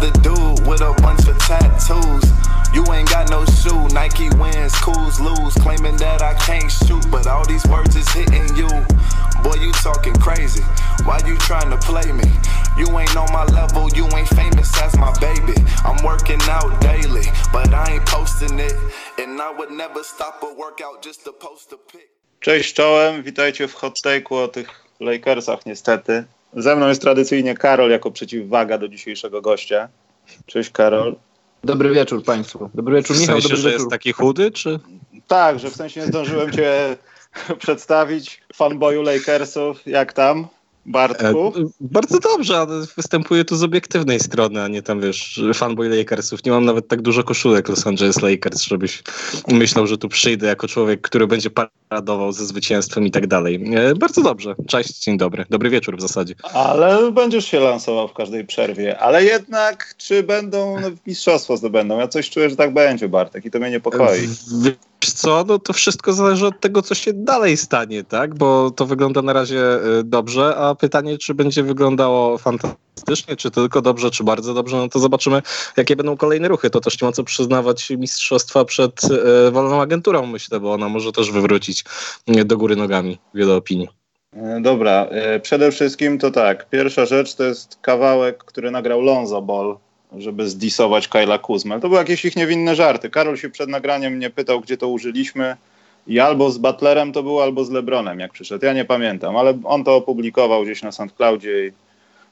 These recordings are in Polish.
the dude with a bunch of tattoos. You ain't got no shoe, Nike wins, cools lose, claiming that I can't shoot, but all these words is hitting you. Boy, you talking crazy. Why you trying to play me? You ain't on my level, you ain't famous as my baby. I'm working out daily, but I ain't posting it. And I would never stop a workout just to post a pic. Cześć czołem, witajcie w hot take'u o tych Lakersach niestety. Ze mną jest tradycyjnie Karol jako przeciwwaga do dzisiejszego gościa. Cześć Karol. Dobry wieczór Państwu. Dobry wieczór w Michał, sensie, dobry że wieczór. jest taki chudy, czy? Tak, że w sensie nie zdążyłem cię przedstawić fanboyu Lakersów. Jak tam, Bartku? E, bardzo dobrze, ale występuję tu z obiektywnej strony, a nie tam, wiesz, fanboy Lakersów. Nie mam nawet tak dużo koszulek Los Angeles Lakers, żebyś myślał, że tu przyjdę jako człowiek, który będzie paradował ze zwycięstwem i tak dalej. E, bardzo dobrze. Cześć, dzień dobry. Dobry wieczór w zasadzie. Ale będziesz się lansował w każdej przerwie. Ale jednak, czy będą, no, mistrzostwo zdobędą? Ja coś czuję, że tak będzie, Bartek, i to mnie niepokoi. Wiesz co, no to wszystko zależy od tego, co się dalej stanie, tak? Bo to wygląda na razie y, dobrze, a pytanie, czy będzie wyglądało fantastycznie, czy tylko dobrze, czy bardzo dobrze, no to zobaczymy, jakie będą kolejne ruchy. To też nie ma co przyznawać mistrzostwa przed y, wolną agenturą, myślę, bo ona może też wywrócić y, do góry nogami wiele opinii. E, Dobra, e, przede wszystkim to tak. Pierwsza rzecz to jest kawałek, który nagrał Lonzo Ball, żeby zdisować Kyla Kuzmę. To były jakieś ich niewinne żarty. Karol się przed nagraniem mnie pytał, gdzie to użyliśmy i albo z Butlerem to było, albo z LeBronem, jak przyszedł. Ja nie pamiętam, ale on to opublikował gdzieś na SoundCloudzie i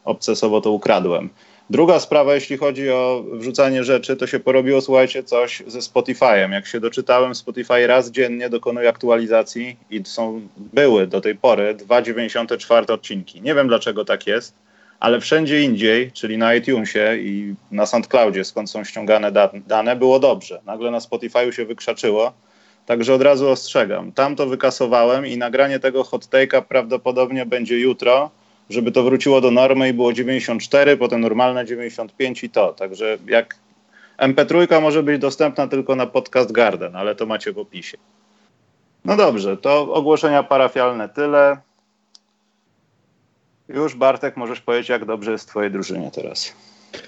obcesowo to ukradłem. Druga sprawa, jeśli chodzi o wrzucanie rzeczy, to się porobiło, słuchajcie, coś ze Spotify'em. Jak się doczytałem, Spotify raz dziennie dokonuje aktualizacji i są, były do tej pory 2,94 odcinki. Nie wiem dlaczego tak jest, ale wszędzie indziej, czyli na iTunesie i na SoundCloudzie, skąd są ściągane da dane, było dobrze. Nagle na Spotify'u się wykrzaczyło, także od razu ostrzegam. Tam to wykasowałem i nagranie tego hot take'a prawdopodobnie będzie jutro, żeby to wróciło do normy i było 94, potem normalne 95 i to. Także jak MP3 może być dostępna tylko na Podcast Garden, ale to macie w opisie. No dobrze, to ogłoszenia parafialne tyle. Już Bartek możesz powiedzieć, jak dobrze jest w twojej drużynie teraz.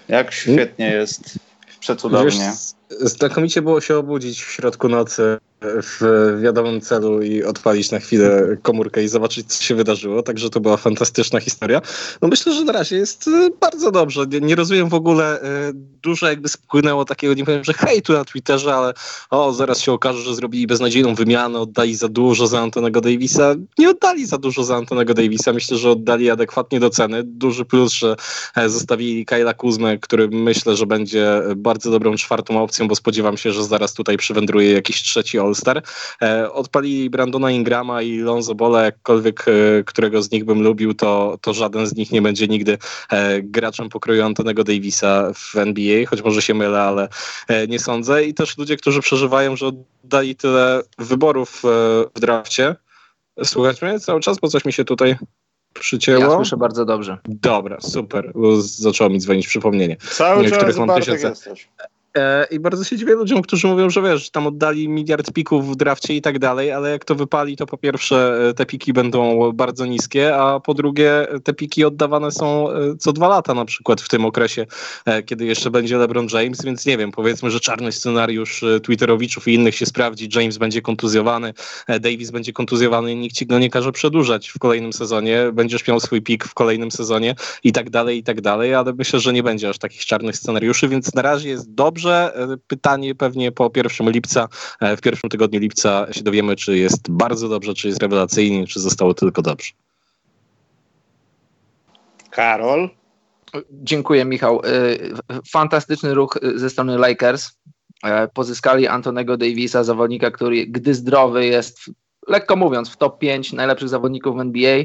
Jak świetnie jest, przecudownie. Wiesz, znakomicie było się obudzić w środku nocy w wiadomym celu i odpalić na chwilę komórkę i zobaczyć, co się wydarzyło. Także to była fantastyczna historia. No myślę, że na razie jest e, bardzo dobrze. Nie, nie rozumiem w ogóle, e, dużo jakby spłynęło takiego, nie powiem, że hejtu na Twitterze, ale o, zaraz się okaże, że zrobili beznadziejną wymianę, oddali za dużo za Antonego Davisa. Nie oddali za dużo za Antonego Davisa. Myślę, że oddali adekwatnie do ceny. Duży plus, że e, zostawili Kyla Kuzmę, który myślę, że będzie bardzo dobrą czwartą opcją, bo spodziewam się, że zaraz tutaj przywędruje jakiś trzeci All-Star. E, odpalili Brandona Ingrama i Lonzo Bola, jakkolwiek e, którego z nich bym lubił, to, to żaden z nich nie będzie nigdy e, graczem pokroju Antonego Davisa w NBA, choć może się mylę, ale nie sądzę. I też ludzie, którzy przeżywają, że oddali tyle wyborów w drafcie. Słuchać mnie cały czas, bo coś mi się tutaj przycięło. Ja słyszę bardzo dobrze. Dobra, super. bo Zaczęło mi dzwonić przypomnienie. Cały Niektórych czas mam tysiące. jesteś. E, I bardzo się dziwię ludziom, którzy mówią, że wiesz, tam oddali miliard pików w drafcie i tak dalej, ale jak to wypali, to po pierwsze e, te piki będą bardzo niskie, a po drugie te piki oddawane są e, co dwa lata na przykład w tym okresie, kiedy jeszcze będzie LeBron James, więc nie wiem, powiedzmy, że czarny scenariusz Twitterowiczów i innych się sprawdzi, James będzie kontuzjowany, Davis będzie kontuzjowany i nikt ci go nie każe przedłużać w kolejnym sezonie, będziesz miał swój pik w kolejnym sezonie i tak dalej, i tak dalej, ale myślę, że nie będzie aż takich czarnych scenariuszy, więc na razie jest dobrze. E, Pytanie pewnie po 1 lipca, e, w pierwszym tygodniu lipca się dowiemy, czy jest bardzo dobrze, czy jest rewelacyjnie, czy zostało tylko dobrze. Karol? Dziękuję, Michał. Y, Fantastyczny ruch ze strony Lakers. E, Pozyskali Antonego Davisa, zawodnika, który, gdy zdrowy, jest, lekko mówiąc, w top 5 najlepszych zawodników w NBA.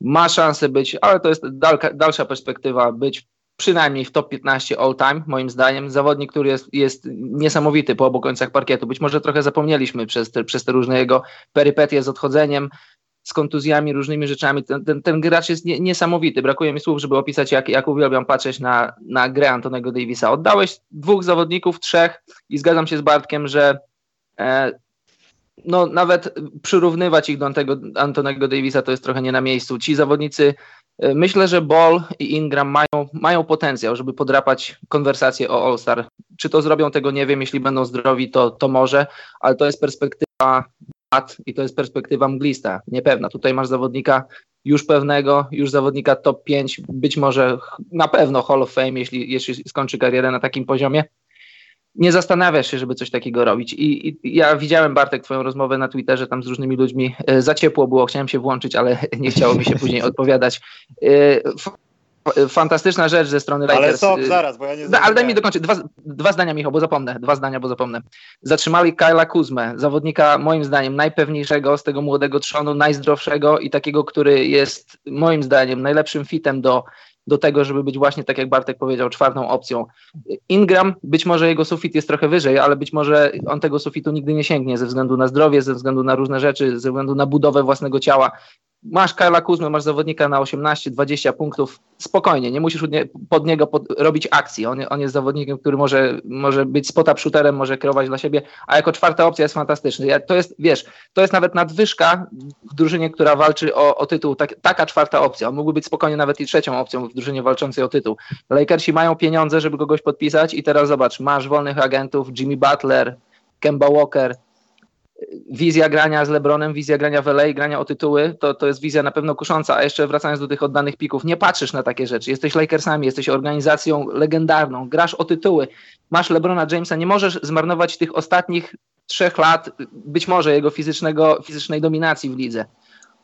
Ma szansę być, ale to jest dalka, dalsza perspektywa, być przynajmniej w top 15 all time, moim zdaniem. Zawodnik, który jest, jest niesamowity po obu końcach parkietu. Być może trochę zapomnieliśmy przez te, przez te różne jego perypetie z odchodzeniem, z kontuzjami, różnymi rzeczami. Ten, ten, ten gracz jest nie, niesamowity. Brakuje mi słów, żeby opisać, jak, jak uwielbiam patrzeć na, na grę Antonego Davisa. Oddałeś dwóch zawodników, trzech i zgadzam się z Bartkiem, że e, no, nawet przyrównywać ich do tego Antonego Davisa to jest trochę nie na miejscu. Ci zawodnicy myślę, że Ball i Ingram mają, mają potencjał, żeby podrapać konwersację o All-Star. Czy to zrobią, tego nie wiem. Jeśli będą zdrowi, to, to może, ale to jest perspektywa lat i to jest perspektywa mglista, niepewna. Tutaj masz zawodnika już pewnego, już zawodnika top 5, być może na pewno Hall of Fame, jeśli, jeśli skończy karierę na takim poziomie. Nie zastanawiasz się, żeby coś takiego robić. I, I, ja widziałem, Bartek, twoją rozmowę na Twitterze tam z różnymi ludźmi. E, za ciepło było, chciałem się włączyć, ale nie chciało mi się później odpowiadać. E, fantastyczna rzecz ze strony Lakers. Ale co, zaraz, bo ja nie Ale daj mi dokończyć. Dwa, dwa zdania, Michał, bo zapomnę. Dwa zdania, bo zapomnę. Zatrzymali Kyla Kuzmę, zawodnika moim zdaniem najpewniejszego z tego młodego trzonu, najzdrowszego i takiego, który jest moim zdaniem najlepszym fitem do do tego, żeby być właśnie, tak jak Bartek powiedział, czwartą opcją. Ingram, być może jego sufit jest trochę wyżej, ale być może on tego sufitu nigdy nie sięgnie ze względu na zdrowie, ze względu na różne rzeczy, ze względu na budowę własnego ciała masz Kyla Kuzmę, masz zawodnika na 18-20 punktów, spokojnie, nie musisz pod niego pod, robić akcji. On, on jest zawodnikiem, który może, może być spota shooterem, może kierować dla siebie, a jako czwarta opcja jest fantastyczny. Ja, to jest, wiesz, to jest nawet nadwyżka w drużynie, która walczy o, o tytuł, tak, taka czwarta opcja. On mógłby być spokojnie nawet i trzecią opcją w drużynie walczącej o tytuł. Lakersi mają pieniądze, żeby kogoś podpisać i teraz zobacz, masz wolnych agentów, Jimmy Butler, Kemba Walker, wizja grania z LeBronem, wizja grania w LA, grania o tytuły, to, to jest wizja na pewno kusząca, a jeszcze wracając do tych oddanych pików, nie patrzysz na takie rzeczy, jesteś Lakersami, jesteś organizacją legendarną, grasz o tytuły, masz LeBrona Jamesa, nie możesz zmarnować tych ostatnich trzech lat, być może jego fizycznego, fizycznej dominacji w lidze.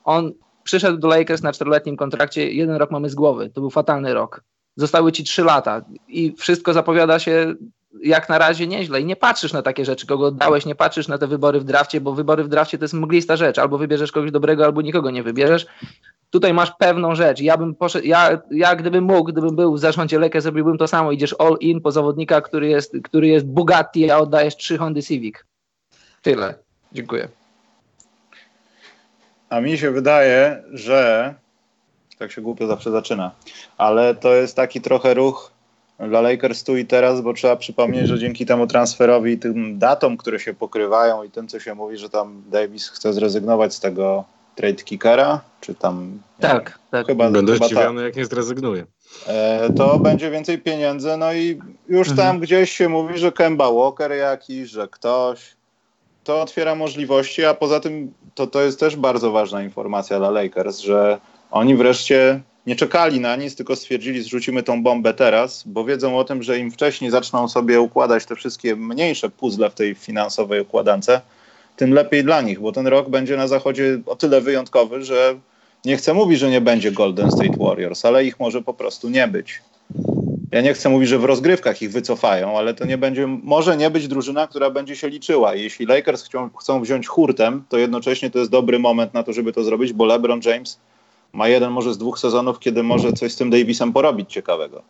On przyszedł do Lakers na czteroletnim kontrakcie, jeden rok mamy z głowy, to był fatalny rok. Zostały ci trzy lata i wszystko zapowiada się jak na razie nieźle i nie patrzysz na takie rzeczy, kogo oddałeś, nie patrzysz na te wybory w drafcie, bo wybory w drafcie to jest mglista rzecz, albo wybierzesz kogoś dobrego, albo nikogo nie wybierzesz. Tutaj masz pewną rzecz. Ja bym poszedł, ja, ja gdybym mógł, gdybym był w zarządzie Lekę, zrobiłbym to samo. Idziesz all in po zawodnika, który jest, który jest Bugatti, a oddajesz trzy Hondy Civic. Tyle. Dziękuję. A mi się wydaje, że tak się głupio zawsze zaczyna, ale to jest taki trochę ruch dla Lakers tu i teraz, bo trzeba przypomnieć, że dzięki temu transferowi i tym datom, które się pokrywają i tym, co się mówi, że tam Davis chce zrezygnować z tego trade kickera, czy tam... Tak, wiem, tak. Chyba, Będę chyba zdziwiony, tak. jak nie zrezygnuje. E, to będzie więcej pieniędzy, no i już mhm. tam gdzieś się mówi, że Kemba Walker jakiś, że ktoś. To otwiera możliwości, a poza tym to, to jest też bardzo ważna informacja dla Lakers, że oni wreszcie nie czekali na nic, tylko stwierdzili, zrzucimy tą bombę teraz, bo wiedzą o tym, że im wcześniej zaczną sobie układać te wszystkie mniejsze puzzle w tej finansowej układance, tym lepiej dla nich, bo ten rok będzie na zachodzie o tyle wyjątkowy, że nie chcę mówić, że nie będzie Golden State Warriors, ale ich może po prostu nie być. Ja nie chcę mówić, że w rozgrywkach ich wycofają, ale to nie będzie, może nie być drużyna, która będzie się liczyła. Jeśli Lakers chcą, chcą wziąć hurtem, to jednocześnie to jest dobry moment na to, żeby to zrobić, bo LeBron James ma jeden może z dwóch sezonów, kiedy może coś z tym Davisem porobić ciekawego.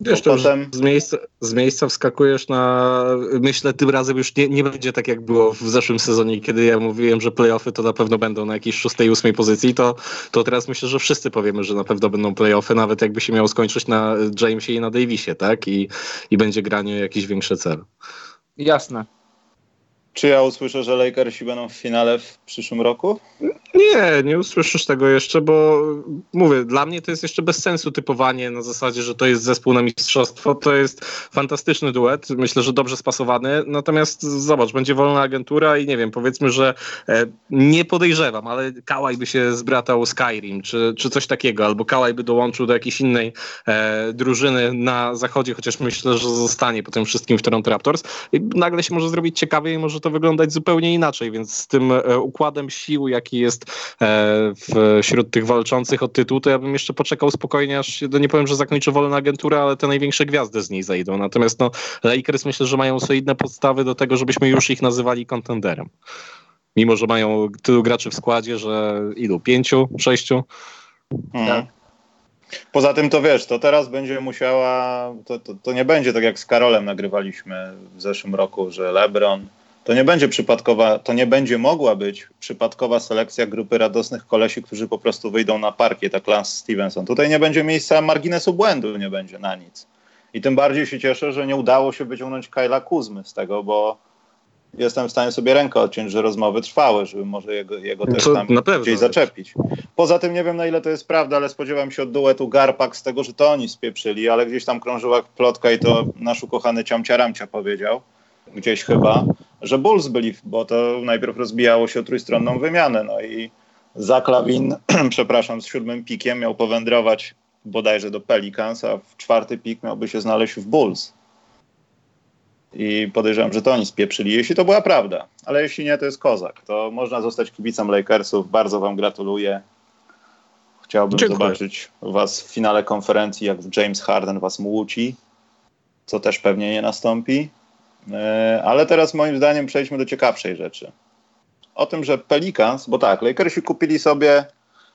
Wiesz, to potem... z, miejsca, z miejsca wskakujesz na. Myślę, tym razem już nie, nie będzie tak, jak było w zeszłym sezonie, kiedy ja mówiłem, że playoffy to na pewno będą na jakiejś szóstej, ósmej pozycji. To, to teraz myślę, że wszyscy powiemy, że na pewno będą playoffy, nawet jakby się miało skończyć na Jamesie i na Davisie, tak? I, i będzie granie o jakiś większy cel. Jasne. Czy ja usłyszę, że Lakersi będą w finale w przyszłym roku? Nie, nie usłyszysz tego jeszcze, bo mówię, dla mnie to jest jeszcze bez sensu typowanie na zasadzie, że to jest zespół na mistrzostwo. To jest fantastyczny duet, myślę, że dobrze spasowany. Natomiast zobacz, będzie wolna agentura i nie wiem, powiedzmy, że e, nie podejrzewam, ale Kałaj by się zbratał Skyrim, czy, czy coś takiego, albo Kałaj by dołączył do jakiejś innej e, drużyny na zachodzie, chociaż myślę, że zostanie po tym wszystkim w Toronto Raptors. I nagle się może zrobić ciekawie i może to wyglądać zupełnie inaczej, więc z tym e, układem sił, jaki jest e, wśród tych walczących o tytuł, to ja bym jeszcze poczekał spokojnie, aż no nie powiem, że zakończy wolna agentura, ale te największe gwiazdy z niej zejdą. Natomiast no, Lakers myślę, że mają solidne podstawy do tego, żebyśmy już ich nazywali kontenderem. Mimo, że mają tylu graczy w składzie, że ilu? Pięciu? Sześciu? Hmm. Poza tym to wiesz, to teraz będzie musiała, to, to, to, nie będzie tak jak z Karolem nagrywaliśmy w zeszłym roku, że LeBron, to nie będzie przypadkowa, to nie będzie mogła być przypadkowa selekcja grupy radosnych kolesi, którzy po prostu wyjdą na parkiet, tak Lance Stevenson. Tutaj nie będzie miejsca marginesu błędu, nie będzie na nic. I tym bardziej się cieszę, że nie udało się wyciągnąć Kyla Kuzmy z tego, bo jestem w stanie sobie rękę odciąć, że rozmowy trwały, żeby może jego, jego też To tam gdzieś zaczepić. Poza tym nie wiem na ile to jest prawda, ale spodziewam się od duetu Garpak z tego, że to oni spieprzyli, ale gdzieś tam krążyła plotka i to nasz ukochany Ciamcia Ramcia powiedział, gdzieś chyba, że Bulls byli, bo to najpierw rozbijało się o trójstronną wymianę, no i Zaklawin, przepraszam, z siódmym pikiem miał powędrować bodajże do Pelicans, a w czwarty pik miałby się znaleźć w Bulls. I podejrzewam, że to oni spieprzyli, jeśli to była prawda. Ale jeśli nie, to jest kozak. To można zostać kibicem Lakersów. Bardzo wam gratuluję. Chciałbym Dziękuję. zobaczyć was w finale konferencji, jak James Harden was muci, co też pewnie nie nastąpi. E, Ale teraz moim zdaniem przejdźmy do ciekawszej rzeczy. O tym, że Pelicans, bo tak, Lakersi kupili sobie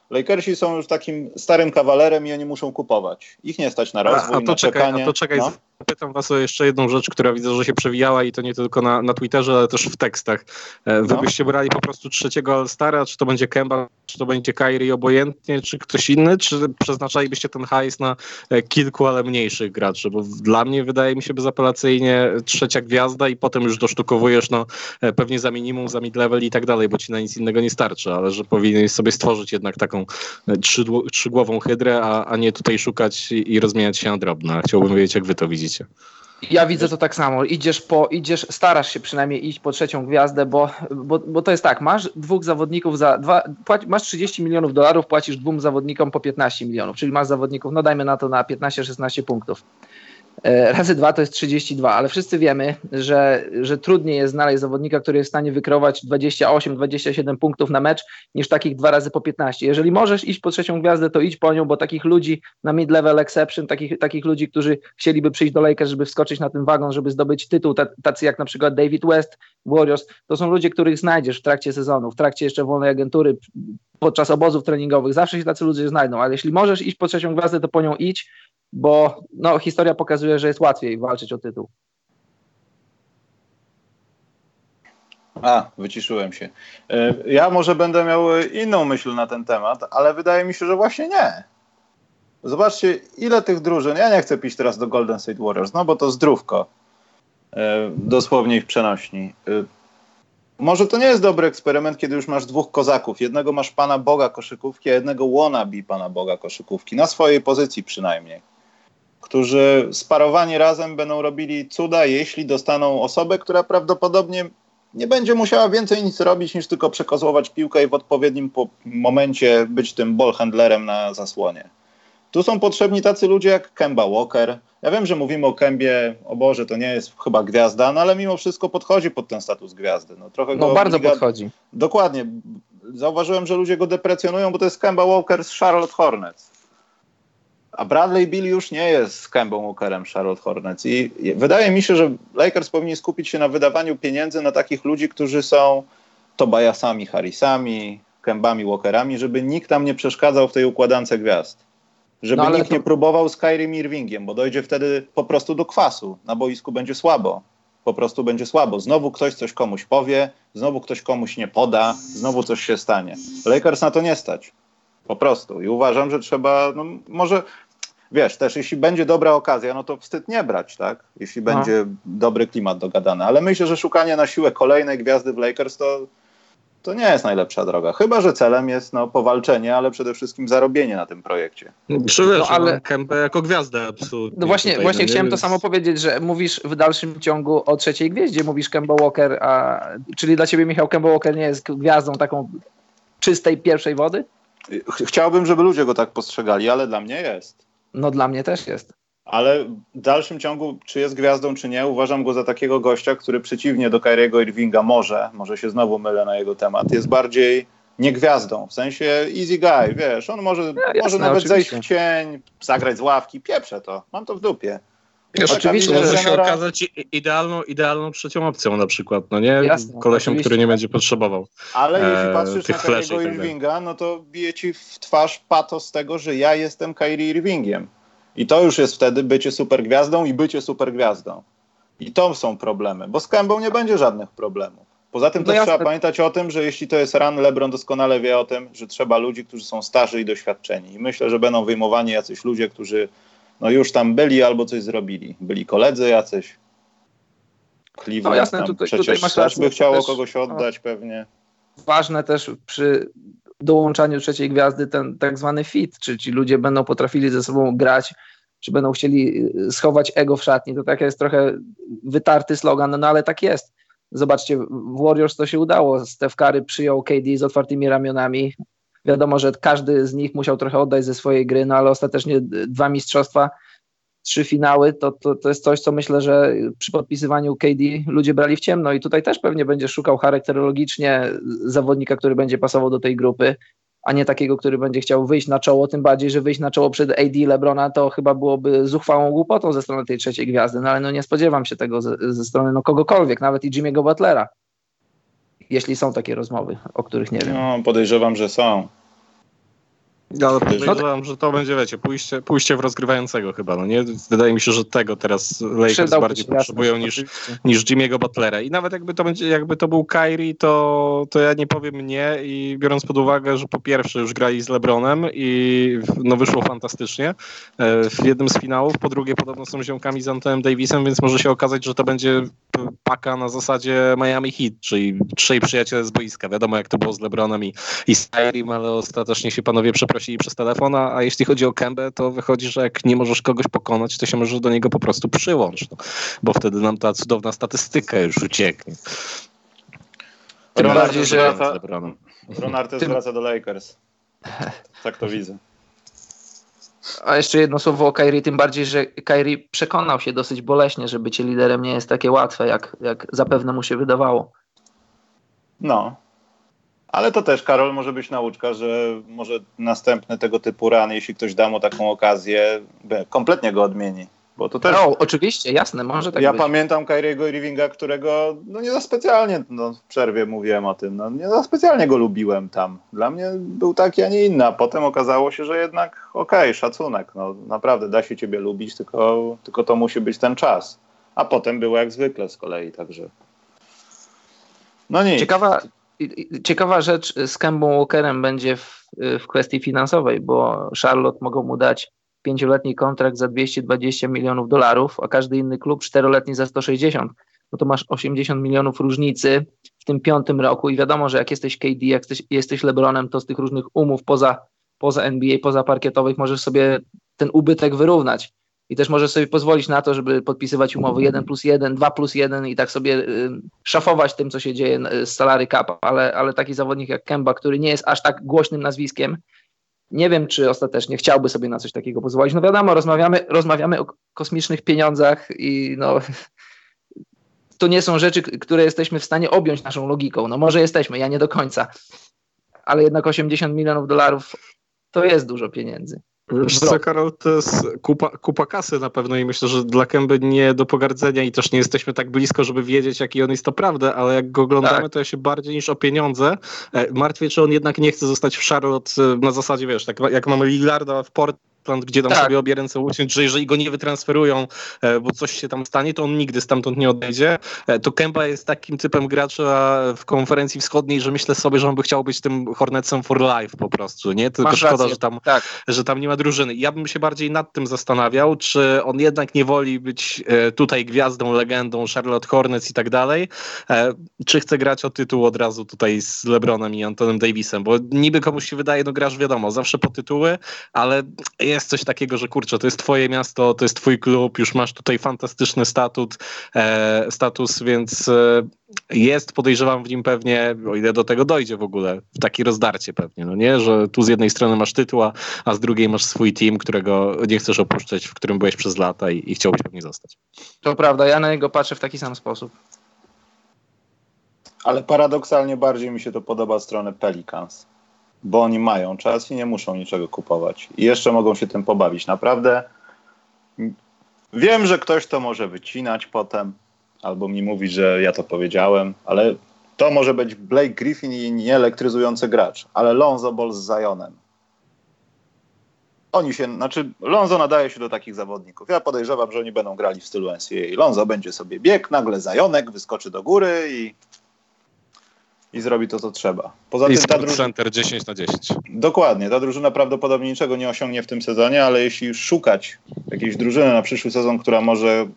Lakersi są już takim starym kawalerem i oni muszą kupować. Ich nie stać na A, rozwój, a na to czekaj, czekanie. a to czekaj, No. Zapytam was o jeszcze jedną rzecz, która widzę, że się przewijała i to nie tylko na, na Twitterze, ale też w tekstach. E, Wy No. byście brali po prostu trzeciego All-Stara, czy to będzie Kemba, czy to będzie Kyrie obojętnie, czy ktoś inny, czy przeznaczalibyście ten hajs na e, kilku, ale mniejszych graczy? Bo dla mnie wydaje mi się bezapelacyjnie trzecia gwiazda i potem już dosztukowujesz no, e, pewnie za minimum, za mid-level i tak dalej, bo ci na nic innego nie starczy, ale że powinieneś sobie stworzyć jednak taką trzygłową hydrę, a, a nie tutaj szukać i, i rozmieniać się na drobne. Chciałbym wiedzieć, jak wy to widzicie. Ja widzę to tak samo. Idziesz po, idziesz, starasz się przynajmniej iść po trzecią gwiazdę, bo, bo, bo to jest tak, masz dwóch zawodników za dwa, masz 30 milionów dolarów, płacisz dwóm zawodnikom po 15 milionów, czyli masz zawodników, no dajmy na to na 15-16 punktów. E, Razy dwa to jest 32, ale wszyscy wiemy, że, że trudniej jest znaleźć zawodnika, który jest w stanie wykrować 28-27 punktów na mecz, niż takich dwa razy po 15. Jeżeli możesz iść po trzecią gwiazdę, to idź po nią, bo takich ludzi na mid-level exception, takich, takich ludzi, którzy chcieliby przyjść do Lakers, żeby wskoczyć na ten wagon, żeby zdobyć tytuł, ta- tacy jak na przykład David West, Warriors, to są ludzie, których znajdziesz w trakcie sezonu, w trakcie jeszcze wolnej agentury, podczas obozów treningowych, zawsze się tacy ludzie znajdą, ale jeśli możesz iść po trzecią gwiazdę, to po nią idź, bo no, historia pokazuje, że jest łatwiej walczyć o tytuł. A, wyciszyłem się. E, Ja może będę miał inną myśl na ten temat, ale wydaje mi się, że właśnie nie. Zobaczcie, ile tych drużyn. Ja nie chcę pić teraz do Golden State Warriors, no bo to zdrówko. E, Dosłownie i w przenośni. E, Może to nie jest dobry eksperyment, kiedy już masz dwóch kozaków. Jednego masz pana Boga koszykówki, a jednego wannabe pana Boga koszykówki. Na swojej pozycji przynajmniej. Którzy sparowani razem będą robili cuda, jeśli dostaną osobę, która prawdopodobnie nie będzie musiała więcej nic robić niż tylko przekozłować piłkę i w odpowiednim po- momencie być tym ballhandlerem na zasłonie. Tu są potrzebni tacy ludzie jak Kemba Walker. Ja wiem, że mówimy o Kembie, o Boże, to nie jest chyba gwiazda, no ale mimo wszystko podchodzi pod ten status gwiazdy. No, trochę No go bardzo liga- podchodzi. Dokładnie. Zauważyłem, że ludzie go deprecjonują, bo to jest Kemba Walker z Charlotte Hornets. A Bradley Bill już nie jest z Kembą Walkerem Charlotte Hornets. I wydaje mi się, że Lakers powinni skupić się na wydawaniu pieniędzy na takich ludzi, którzy są Tobiasami Harrisami, Kembami Walkerami, żeby nikt tam nie przeszkadzał w tej układance gwiazd. Żeby No, nikt to- nie próbował z Kyrie Irvingiem, bo dojdzie wtedy po prostu do kwasu. Na boisku będzie słabo. Po prostu będzie słabo. Znowu ktoś coś komuś powie, znowu ktoś komuś nie poda, znowu coś się stanie. Lakers na to nie stać. Po prostu. I uważam, że trzeba, no może, wiesz, też jeśli będzie dobra okazja, no to wstyd nie brać, tak? Jeśli No. będzie dobry klimat dogadany. Ale myślę, że szukanie na siłę kolejnej gwiazdy w Lakers to, to nie jest najlepsza droga. Chyba, że celem jest no, powalczenie, ale przede wszystkim zarobienie na tym projekcie. Czy wiesz, No, ale-. Kempę jako gwiazdę absolutnie. No właśnie, tutaj, właśnie no chciałem to Więc- samo powiedzieć, że mówisz w dalszym ciągu o trzeciej gwieździe, mówisz Kemba Walker, a czyli dla ciebie Michał Kemba Walker nie jest gwiazdą taką czystej pierwszej wody? Ch- Chciałbym, żeby ludzie go tak postrzegali, ale dla mnie jest. No dla mnie też jest. Ale w dalszym ciągu, czy jest gwiazdą, czy nie, uważam go za takiego gościa, który przeciwnie do Kyriego Irvinga może, może się znowu mylę na jego temat, jest bardziej nie gwiazdą, w sensie easy guy, wiesz, on może, jasne, może nawet zejść w oczywiście. cień, zagrać z ławki, pieprze to, mam to w dupie. Wiesz, oczywiście, może się okazać idealną, idealną trzecią opcją na przykład, no nie? Jasne, Kolesią, oczywiście. który nie będzie potrzebował. Ale e, jeśli patrzysz na i tak. Irvinga, no to bije ci w twarz patos tego, że ja jestem Kyrie Irvingiem. I to już jest wtedy bycie supergwiazdą i bycie supergwiazdą. I to są problemy, bo z Kembą nie będzie żadnych problemów. Poza tym No też jasne. trzeba pamiętać o tym, że jeśli to jest run, LeBron doskonale wie o tym, że trzeba ludzi, którzy są starzy i doświadczeni. I myślę, że będą wyjmowani jacyś ludzie, którzy no już tam byli albo coś zrobili. Byli koledzy jacyś. Cleveland no, jasne, tutaj, przecież tutaj rację, by chciało też, kogoś oddać no, pewnie. Ważne też przy dołączaniu trzeciej gwiazdy ten tak zwany fit, czy ci ludzie będą potrafili ze sobą grać, czy będą chcieli schować ego w szatni. To tak jest trochę wytarty slogan, no ale tak jest. Zobaczcie, w Warriors to się udało. Steph Curry przyjął KD z otwartymi ramionami. Wiadomo, że każdy z nich musiał trochę oddać ze swojej gry, no ale ostatecznie dwa mistrzostwa, trzy finały, to, to, to jest coś, co myślę, że przy podpisywaniu KD ludzie brali w ciemno i tutaj też pewnie będzie szukał charakterologicznie zawodnika, który będzie pasował do tej grupy a nie takiego, który będzie chciał wyjść na czoło, tym bardziej, że wyjść na czoło przed AD LeBrona to chyba byłoby zuchwałą głupotą ze strony tej trzeciej gwiazdy, no ale no nie spodziewam się tego ze, ze strony no kogokolwiek, nawet i Jimmy'ego Butlera, jeśli są takie rozmowy, o których nie wiem. No, podejrzewam, że są. Ja ale podejrzewam, że to będzie, wiecie, pójście, pójście w rozgrywającego chyba, no nie? Wydaje mi się, że tego teraz Lakers bardziej potrzebują niż, niż Jimmy'ego Butlera. I nawet jakby to, będzie, jakby to był Kyrie, to, to ja nie powiem nie i biorąc pod uwagę, że po pierwsze już grali z LeBronem i no wyszło fantastycznie e, w jednym z finałów, po drugie podobno są ziomkami z Antonem Davisem, więc może się okazać, że to będzie paka na zasadzie Miami Heat, czyli trzej przyjaciele z boiska. Wiadomo jak to było z LeBronem i, i z Kyriem, ale ostatecznie się panowie przeprosili prosili przez telefon, a, jeśli chodzi o Kębę, to wychodzi, że jak nie możesz kogoś pokonać, to się możesz do niego po prostu przyłączyć, no, bo wtedy nam ta cudowna statystyka już ucieknie. Tym bardziej, że... Ronaldo Tym... wraca do Lakers. Tak to widzę. A jeszcze jedno słowo o Kairi, tym bardziej, że Kairi przekonał się dosyć boleśnie, że bycie liderem nie jest takie łatwe, jak, jak zapewne mu się wydawało. No, ale to też, Karol, może być nauczka, że może następny tego typu ran, jeśli ktoś da mu taką okazję, kompletnie go odmieni. Bo to też... No, oczywiście, jasne, może tak Ja być. pamiętam Kyriego Irvinga, którego no nie za specjalnie, no w przerwie mówiłem o tym, no nie za specjalnie go lubiłem tam. Dla mnie był taki, a nie inny, a potem okazało się, że jednak okej, okay, szacunek, no naprawdę da się ciebie lubić, tylko, tylko to musi być ten czas. A potem było jak zwykle z kolei, także... No nie. Ciekawa, Ciekawa rzecz z Kembą Walkerem będzie w, w kwestii finansowej, bo Charlotte mogą mu dać pięcioletni kontrakt za 220 milionów dolarów, a każdy inny klub czteroletni za 160. No to masz 80 milionów różnicy w tym piątym roku i wiadomo, że jak jesteś KD, jak jesteś, jesteś LeBronem, to z tych różnych umów poza, poza NBA, poza parkietowych możesz sobie ten ubytek wyrównać i też może sobie pozwolić na to, żeby podpisywać umowy 1 plus 1, 2 plus 1 i tak sobie y, szafować tym, co się dzieje z salary cap, ale, ale taki zawodnik jak Kemba, który nie jest aż tak głośnym nazwiskiem, nie wiem, czy ostatecznie chciałby sobie na coś takiego pozwolić. No wiadomo, rozmawiamy, rozmawiamy o kosmicznych pieniądzach i no, to nie są rzeczy, które jesteśmy w stanie objąć naszą logiką. No może jesteśmy, ja nie do końca, ale jednak 80 milionów dolarów to jest dużo pieniędzy. Wiesz co, Karol, to jest kupa, kupa kasy na pewno i myślę, że dla Kęby nie do pogardzenia i też nie jesteśmy tak blisko, żeby wiedzieć, jaki on jest to prawda, ale jak go oglądamy, tak. to ja się bardziej niż o pieniądze e, martwię, czy on jednak nie chce zostać w Charlotte na zasadzie, wiesz, tak jak mamy Lillarda w Port Portland, gdzie tam tak. sobie obie ręce uciąć, że jeżeli go nie wytransferują, e, bo coś się tam stanie, to on nigdy stamtąd nie odejdzie. E, to Kemba jest takim typem gracza w konferencji wschodniej, że myślę sobie, że on by chciał być tym Hornetsem for life po prostu, nie? Tylko Masz szkoda, że tam, tak. że tam nie ma drużyny. Ja bym się bardziej nad tym zastanawiał, czy on jednak nie woli być e, tutaj gwiazdą, legendą Charlotte Hornets i tak dalej, czy chce grać o tytuł od razu tutaj z LeBronem i Antonem Davisem, bo niby komuś się wydaje, no grasz wiadomo, zawsze po tytuły, ale jest coś takiego, że kurczę, to jest twoje miasto, to jest twój klub, już masz tutaj fantastyczny statut, e, status, więc e, jest, podejrzewam w nim pewnie, o ile do tego dojdzie w ogóle, w takie rozdarcie pewnie, no nie, że tu z jednej strony masz tytuł, a z drugiej masz swój team, którego nie chcesz opuszczać, w którym byłeś przez lata i, i chciałbyś pewnie zostać. To prawda, ja na niego patrzę w taki sam sposób. Ale paradoksalnie bardziej mi się to podoba stronę Pelicans bo oni mają czas i nie muszą niczego kupować. I jeszcze mogą się tym pobawić. Naprawdę wiem, że ktoś to może wycinać potem, albo mi mówić, że ja to powiedziałem, ale to może być Blake Griffin i nieelektryzujący gracz, ale Lonzo Ball z Zionem. Oni się, znaczy Lonzo nadaje się do takich zawodników. Ja podejrzewam, że oni będą grali w stylu NCAA. Lonzo będzie sobie bieg, nagle Zajonek wyskoczy do góry i i zrobi to, co trzeba. Poza I tym ta drużyna... Center 10 na 10. Dokładnie. Ta drużyna prawdopodobnie niczego nie osiągnie w tym sezonie, ale jeśli już szukać jakiejś drużyny na przyszły sezon, która może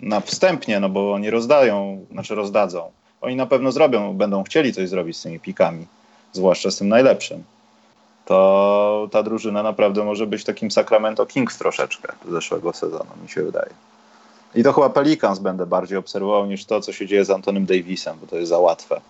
na wstępnie, no bo oni rozdają, znaczy rozdadzą. Oni na pewno zrobią, będą chcieli coś zrobić z tymi pikami, zwłaszcza z tym najlepszym. To ta drużyna naprawdę może być takim Sacramento Kings troszeczkę zeszłego sezonu, mi się wydaje. I to chyba Pelicans będę bardziej obserwował niż to, co się dzieje z Antonym Davisem, bo to jest za łatwe.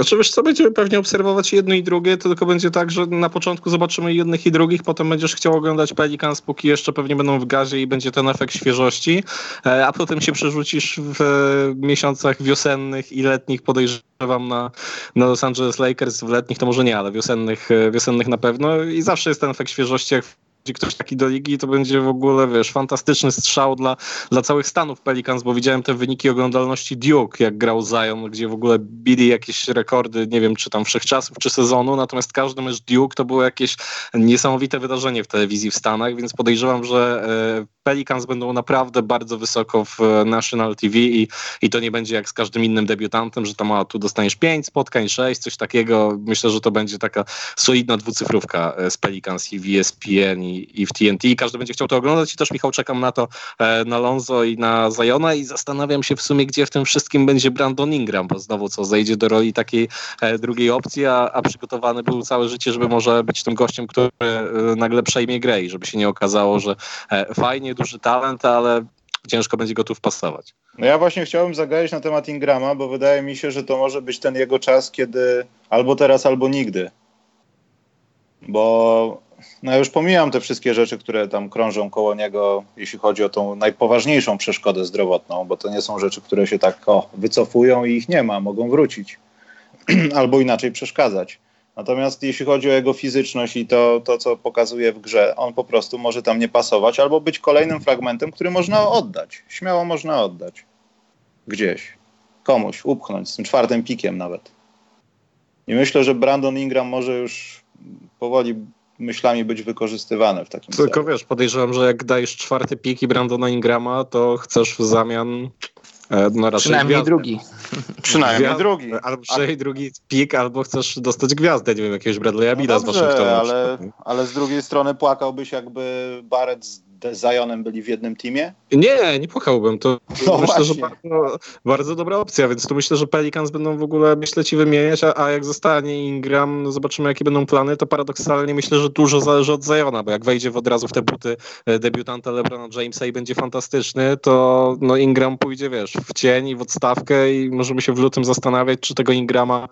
Oczywiście co, będziemy pewnie obserwować jedno i drugie, to tylko będzie tak, że na początku zobaczymy jednych i drugich, potem będziesz chciał oglądać Pelicans, póki jeszcze pewnie będą w gazie i będzie ten efekt świeżości, e, a potem się przerzucisz w miesiącach wiosennych i letnich, podejrzewam, na, na Los Angeles Lakers, w letnich to może nie, ale wiosennych, e, wiosennych na pewno. I zawsze jest ten efekt świeżości, jak ktoś taki do ligi, to będzie w ogóle, wiesz, fantastyczny strzał dla, dla całych Stanów Pelicans, bo widziałem te wyniki oglądalności Duke, jak grał Zion, gdzie w ogóle bili jakieś rekordy, nie wiem, czy tam wszechczasów, czy sezonu, natomiast każdy mecz Duke to było jakieś niesamowite wydarzenie w telewizji w Stanach, więc podejrzewam, że e, Pelicans będą naprawdę bardzo wysoko w National TV i, i to nie będzie jak z każdym innym debiutantem, że tam a, tu dostaniesz 5 spotkań, 6, coś takiego. Myślę, że to będzie taka solidna dwucyfrówka e, z Pelicans i ESPN i i, w TNT. Każdy będzie chciał to oglądać i też Michał czekam na to, e, na Lonzo i na Zajona i zastanawiam się w sumie, gdzie w tym wszystkim będzie Brandon Ingram, bo znowu co, zejdzie do roli takiej e, drugiej opcji, a, a przygotowany był całe życie, żeby może być tym gościem, który e, nagle przejmie grę i żeby się nie okazało, że fajnie, duży talent, ale ciężko będzie go tu wpasować. No ja właśnie chciałbym zagaić na temat Ingrama, bo wydaje mi się, że to może być ten jego czas, kiedy albo teraz, albo nigdy. Bo no ja już pomijam te wszystkie rzeczy, które tam krążą koło niego, jeśli chodzi o tą najpoważniejszą przeszkodę zdrowotną, bo to nie są rzeczy, które się tak o, wycofują i ich nie ma, mogą wrócić albo inaczej przeszkadzać. Natomiast jeśli chodzi o jego fizyczność i to, to, co pokazuje w grze, on po prostu może tam nie pasować albo być kolejnym fragmentem, który można oddać. Śmiało można oddać. Gdzieś. Komuś, upchnąć, z tym czwartym pikiem nawet. I myślę, że Brandon Ingram może już powoli myślami być wykorzystywane w takim Tylko celu. wiesz, podejrzewam, że jak dajesz czwarty pik i Brandona Ingrama, to chcesz w zamian e, no raczej Przynajmniej gwiazdę. drugi. Przynajmniej drugi. Albo przynajmniej drugi pik, albo chcesz dostać gwiazdę, nie wiem, jakiegoś Bradley'a Billa no z Waszyngtonu. Ale, ale z drugiej strony płakałbyś jakby Barrett z z Zionem byli w jednym teamie? Nie, nie płakałbym. To no myślę, właśnie. że bardzo, bardzo, dobra opcja, więc tu myślę, że Pelicans będą w ogóle myślę ci wymieniać, a, a jak zostanie Ingram, no zobaczymy jakie będą plany, to paradoksalnie myślę, że dużo zależy od Ziona, bo jak wejdzie od razu w te buty e, debiutanta LeBrona Jamesa i będzie fantastyczny, to no Ingram pójdzie, wiesz, w cień i w odstawkę i możemy się w lutym zastanawiać, czy tego Ingrama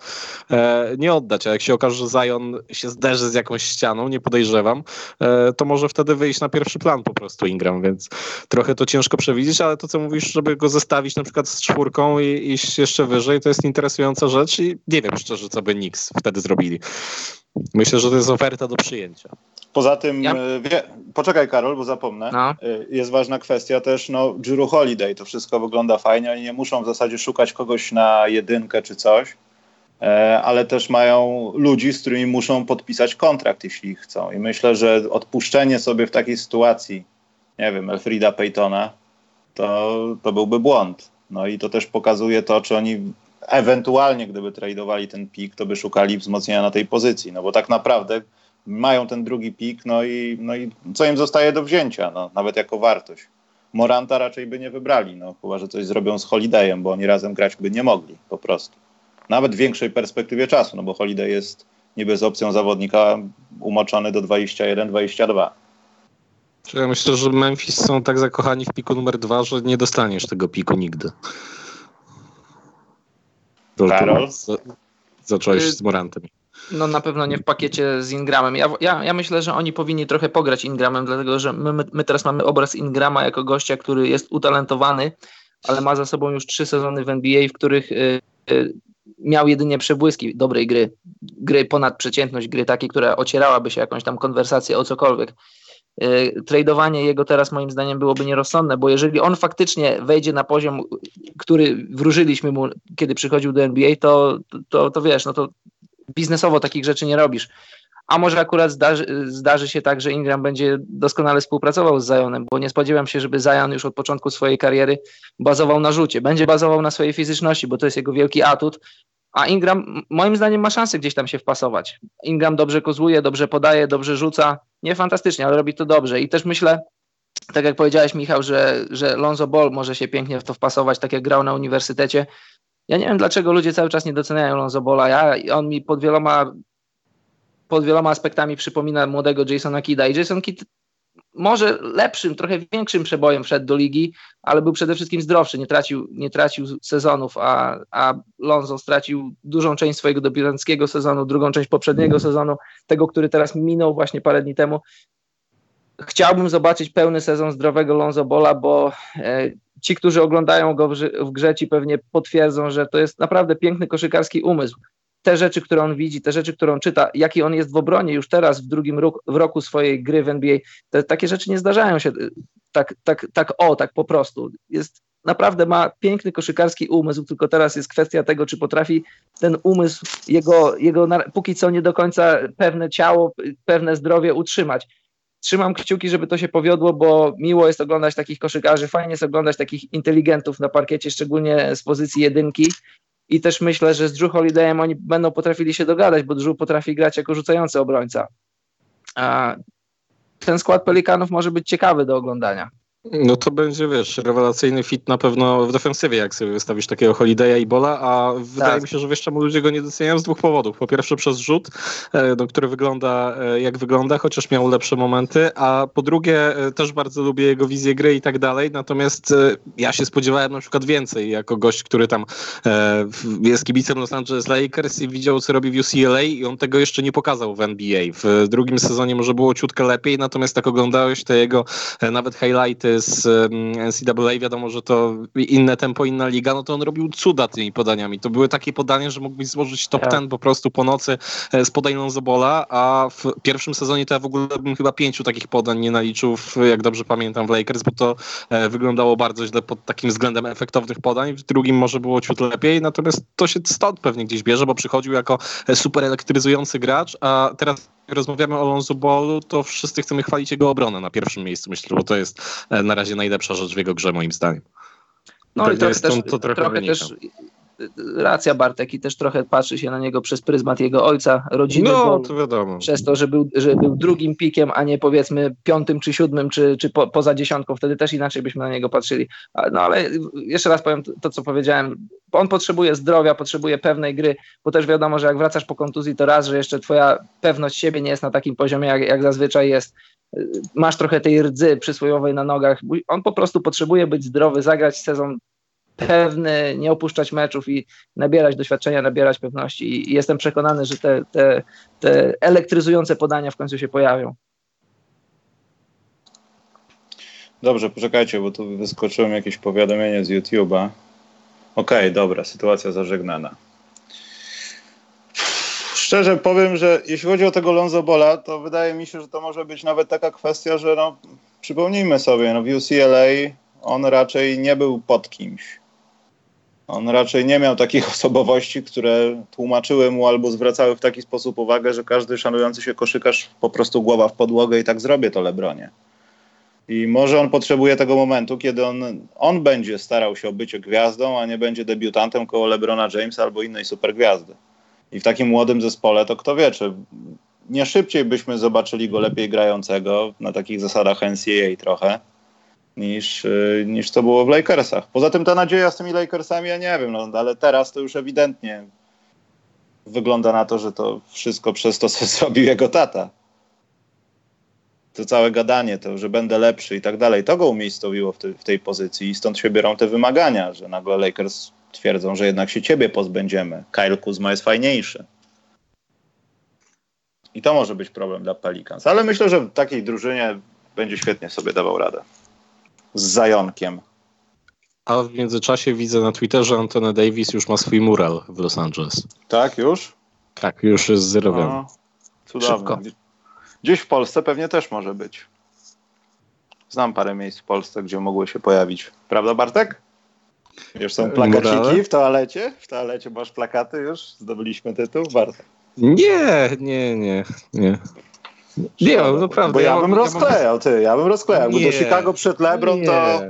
e, nie oddać, a jak się okaże, że Zion się zderzy z jakąś ścianą, nie podejrzewam, e, to może wtedy wyjść na pierwszy plan po prostu prostu Ingram, więc trochę to ciężko przewidzieć, ale to, co mówisz, żeby go zestawić na przykład z czwórką i iść jeszcze wyżej, to jest interesująca rzecz i nie wiem szczerze, co by Knicks wtedy zrobili. Myślę, że to jest oferta do przyjęcia. Poza tym, ja? E, wie, poczekaj Karol, bo zapomnę, no. E, jest ważna kwestia też, no Drew Holiday, to wszystko wygląda fajnie, oni nie muszą w zasadzie szukać kogoś na jedynkę czy coś, ale też mają ludzi, z którymi muszą podpisać kontrakt, jeśli chcą i myślę, że odpuszczenie sobie w takiej sytuacji nie wiem, Elfrida Paytona, to, to byłby błąd. No i to też pokazuje to, czy oni ewentualnie, gdyby tradowali ten pik, to by szukali wzmocnienia na tej pozycji. No bo tak naprawdę mają ten drugi pik, no i, no i co im zostaje do wzięcia, no, nawet jako wartość. Moranta raczej by nie wybrali, no chyba, że coś zrobią z Holidayem, bo oni razem grać by nie mogli, po prostu. Nawet w większej perspektywie czasu, no bo Holiday jest niby z opcją zawodnika umoczony do 21-22. Ja myślę, że Memphis są tak zakochani w piku numer dwa, że nie dostaniesz tego piku nigdy. Karol? Zacząłeś z Morantem. No na pewno nie w pakiecie z Ingramem. Ja, ja, ja myślę, że oni powinni trochę pograć Ingramem, dlatego że my, my teraz mamy obraz Ingrama jako gościa, który jest utalentowany, ale ma za sobą już trzy sezony w NBA, w których y, y, miał jedynie przebłyski dobrej gry. Gry ponad przeciętność, gry takiej, która ocierałaby się jakąś tam konwersację o cokolwiek. Y, tradowanie jego teraz moim zdaniem byłoby nierozsądne, bo jeżeli on faktycznie wejdzie na poziom, który wróżyliśmy mu, kiedy przychodził do NBA, to, to, to wiesz, no to biznesowo takich rzeczy nie robisz. A może akurat zdarzy, zdarzy, się tak, że Ingram będzie doskonale współpracował z Zionem, bo nie spodziewam się, żeby Zion już od początku swojej kariery bazował na rzucie. Będzie bazował na swojej fizyczności, bo to jest jego wielki atut, a Ingram moim zdaniem ma szansę gdzieś tam się wpasować. Ingram dobrze kozłuje, dobrze podaje, dobrze rzuca. Nie fantastycznie, ale robi to dobrze. I też myślę, tak jak powiedziałeś, Michał, że, że Lonzo Ball może się pięknie w to wpasować, tak jak grał na uniwersytecie. Ja nie wiem, dlaczego ludzie cały czas nie doceniają Lonzo Balla. Ja, on mi pod wieloma, pod wieloma aspektami przypomina młodego Jasona Kida. I Jason Kidd może lepszym, trochę większym przebojem wszedł do ligi, ale był przede wszystkim zdrowszy, nie tracił, nie tracił sezonów, a, a Lonzo stracił dużą część swojego debiutanckiego sezonu, drugą część poprzedniego sezonu, tego, który teraz minął właśnie parę dni temu. Chciałbym zobaczyć pełny sezon zdrowego Lonzo Bola, bo e, ci, którzy oglądają go w, w grze, ci pewnie potwierdzą, że to jest naprawdę piękny koszykarski umysł te rzeczy, które on widzi, te rzeczy, które on czyta, jaki on jest w obronie już teraz w drugim roku, w roku swojej gry w NBA, te, takie rzeczy nie zdarzają się tak, tak, tak o, tak po prostu. Jest naprawdę ma piękny koszykarski umysł, tylko teraz jest kwestia tego, czy potrafi ten umysł, jego, jego póki co nie do końca pewne ciało, pewne zdrowie utrzymać. Trzymam kciuki, żeby to się powiodło, bo miło jest oglądać takich koszykarzy, fajnie jest oglądać takich inteligentów na parkiecie, szczególnie z pozycji jedynki i też myślę, że z Drew Holidayem oni będą potrafili się dogadać, bo Drew potrafi grać jako rzucający obrońca. A ten skład Pelikanów może być ciekawy do oglądania. No to będzie, wiesz, rewelacyjny fit na pewno w defensywie, jak sobie wystawisz takiego Holiday'a i Bola, a wydaje tak. mi się, że wiesz czemu ludzie go nie doceniają z dwóch powodów. Po pierwsze przez rzut, e, no, który wygląda e, jak wygląda, chociaż miał lepsze momenty, a po drugie e, też bardzo lubię jego wizję gry i tak dalej, natomiast ja się spodziewałem na przykład więcej jako gość, który tam jest kibicem Los Angeles Lakers i widział co robi w UCLA i on tego jeszcze nie pokazał w NBA. W drugim sezonie może było ciutkę lepiej, natomiast tak oglądałeś te jego nawet highlighty z NCAA, wiadomo, że to inne tempo, inna liga, no to on robił cuda tymi podaniami. To były takie podania, że mógłbyś złożyć top 10 tak. po prostu po nocy e, z podań Lonzobola, a w pierwszym sezonie to ja w ogóle bym chyba pięciu takich podań nie naliczył, jak dobrze pamiętam, w Lakers, bo to e, wyglądało bardzo źle pod takim względem efektownych podań. W drugim może było ciut lepiej, natomiast to się stąd pewnie gdzieś bierze, bo przychodził jako e, super elektryzujący gracz, a teraz rozmawiamy o Lonzo Ballu, to wszyscy chcemy chwalić jego obronę na pierwszym miejscu, myślę, bo to jest e, na razie najlepsza rzecz w jego grze, moim zdaniem. No i to, jest, też, to trochę, trochę też racja Bartek i też trochę patrzy się na niego przez pryzmat jego ojca, rodziny. No, to wiadomo. Przez to, że był, że był drugim pikiem, a nie powiedzmy piątym czy siódmym, czy, czy po, poza dziesiątką, wtedy też inaczej byśmy na niego patrzyli. No ale jeszcze raz powiem to, co powiedziałem. On potrzebuje zdrowia, potrzebuje pewnej gry, bo też wiadomo, że jak wracasz po kontuzji, to raz, że jeszcze twoja pewność siebie nie jest na takim poziomie, jak, jak zazwyczaj jest. Masz trochę tej rdzy przysłowiowej na nogach. On po prostu potrzebuje być zdrowy, zagrać sezon pewny, nie opuszczać meczów i nabierać doświadczenia, nabierać pewności. I jestem przekonany, że te, te, te elektryzujące podania w końcu się pojawią. Dobrze, poczekajcie, bo tu wyskoczyło mi jakieś powiadomienie z YouTube'a. Okej, okay, dobra, sytuacja zażegnana. Szczerze powiem, że jeśli chodzi o tego Lonzo Bola, to wydaje mi się, że to może być nawet taka kwestia, że no, przypomnijmy sobie, no w UCLA on raczej nie był pod kimś. On raczej nie miał takich osobowości, które tłumaczyły mu albo zwracały w taki sposób uwagę, że każdy szanujący się koszykarz po prostu głowa w podłogę i tak zrobię to Lebronie. I może on potrzebuje tego momentu, kiedy on, on będzie starał się o bycie gwiazdą, a nie będzie debiutantem koło Lebrona Jamesa albo innej supergwiazdy. I w takim młodym zespole to kto wie, czy nie szybciej byśmy zobaczyli go lepiej grającego na takich zasadach NCAA trochę, niż, y, niż to było w Lakersach. Poza tym ta nadzieja z tymi Lakersami, ja nie wiem, no, ale teraz to już ewidentnie wygląda na to, że to wszystko przez to, co zrobił jego tata. To całe gadanie, to, że będę lepszy i tak dalej, to go umiejscowiło w, w tej pozycji i stąd się biorą te wymagania, że nagle Lakers twierdzą, że jednak się ciebie pozbędziemy. Kyle Kuzma jest fajniejszy. I to może być problem dla Pelicans. Ale myślę, że w takiej drużynie będzie świetnie sobie dawał radę z zająkiem. A w międzyczasie widzę na Twitterze, Antony Davis już ma swój mural w Los Angeles. Tak, już? Tak, już jest zrobiony. No, cudownie. Szybko. Gdzieś w Polsce pewnie też może być. Znam parę miejsc w Polsce, gdzie mogły się pojawić. Prawda, Bartek? Już są plakaciki Murale? w toalecie? W toalecie masz plakaty już? Zdobyliśmy tytuł? Bartek. Nie, nie, nie, nie. Nie, no naprawdę. Bo ja, ja bym rozklejał, ty, ja bym rozklejał. Bo do Chicago przed LeBron nie. to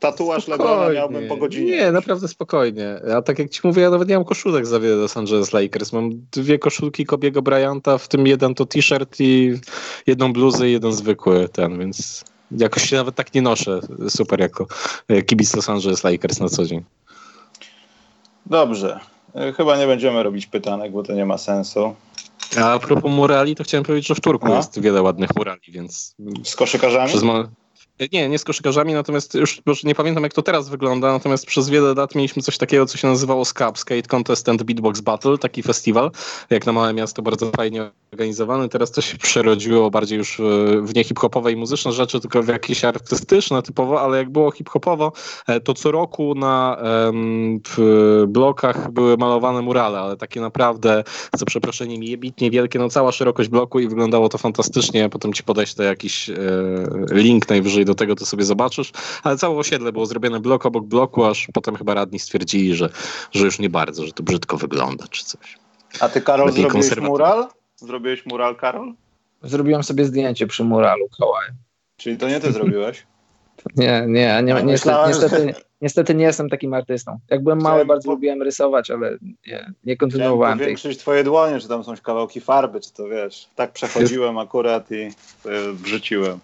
tatuaż. Lebrona miałbym po godzinie. Nie, naprawdę spokojnie. A tak jak ci mówię, ja nawet nie mam koszulek za wiele Los Angeles Lakers. Mam dwie koszulki Kobiego Bryanta, w tym jeden to t-shirt i jedną bluzę i jeden zwykły ten, więc jakoś się nawet tak nie noszę super jako kibic Los Angeles Lakers na co dzień. Dobrze. Chyba nie będziemy robić pytanek, bo to nie ma sensu. A propos murali, to chciałem powiedzieć, że w Turku no. jest wiele ładnych murali, więc... Z koszykarzami? Przez nie, nie z koszykarzami, natomiast już, już nie pamiętam jak to teraz wygląda, natomiast przez wiele lat mieliśmy coś takiego, co się nazywało SCAP, Skate Contest and Beatbox Battle, taki festiwal, jak na małe miasto, bardzo fajnie organizowany. Teraz to się przerodziło bardziej już w nie hip-hopowe i muzyczne rzeczy, tylko w jakieś artystyczne typowo, ale jak było hip-hopowo, e, to co roku na w blokach były malowane murale, ale takie naprawdę, za przeproszeniem, jebitnie wielkie, no cała szerokość bloku i wyglądało to fantastycznie. Potem ci podeślę jakiś e, link najwyżej do tego, to sobie zobaczysz. Ale całe osiedle było zrobione blok obok bloku, aż potem chyba radni stwierdzili, że, że już nie bardzo, że to brzydko wygląda czy coś. A ty, Karol, Lepiej zrobiłeś mural? Zrobiłeś mural, Karol? Zrobiłem sobie zdjęcie przy muralu Hawaii. Czyli to nie ty zrobiłeś? nie, nie, nie, niestety, niestety, niestety nie jestem takim artystą. Jak byłem mały, bardzo lubiłem rysować, ale nie, nie kontynuowałem tej. Powiększyć twoje dłonie, czy tam są kawałki farby, czy to wiesz. Tak przechodziłem akurat i wrzuciłem.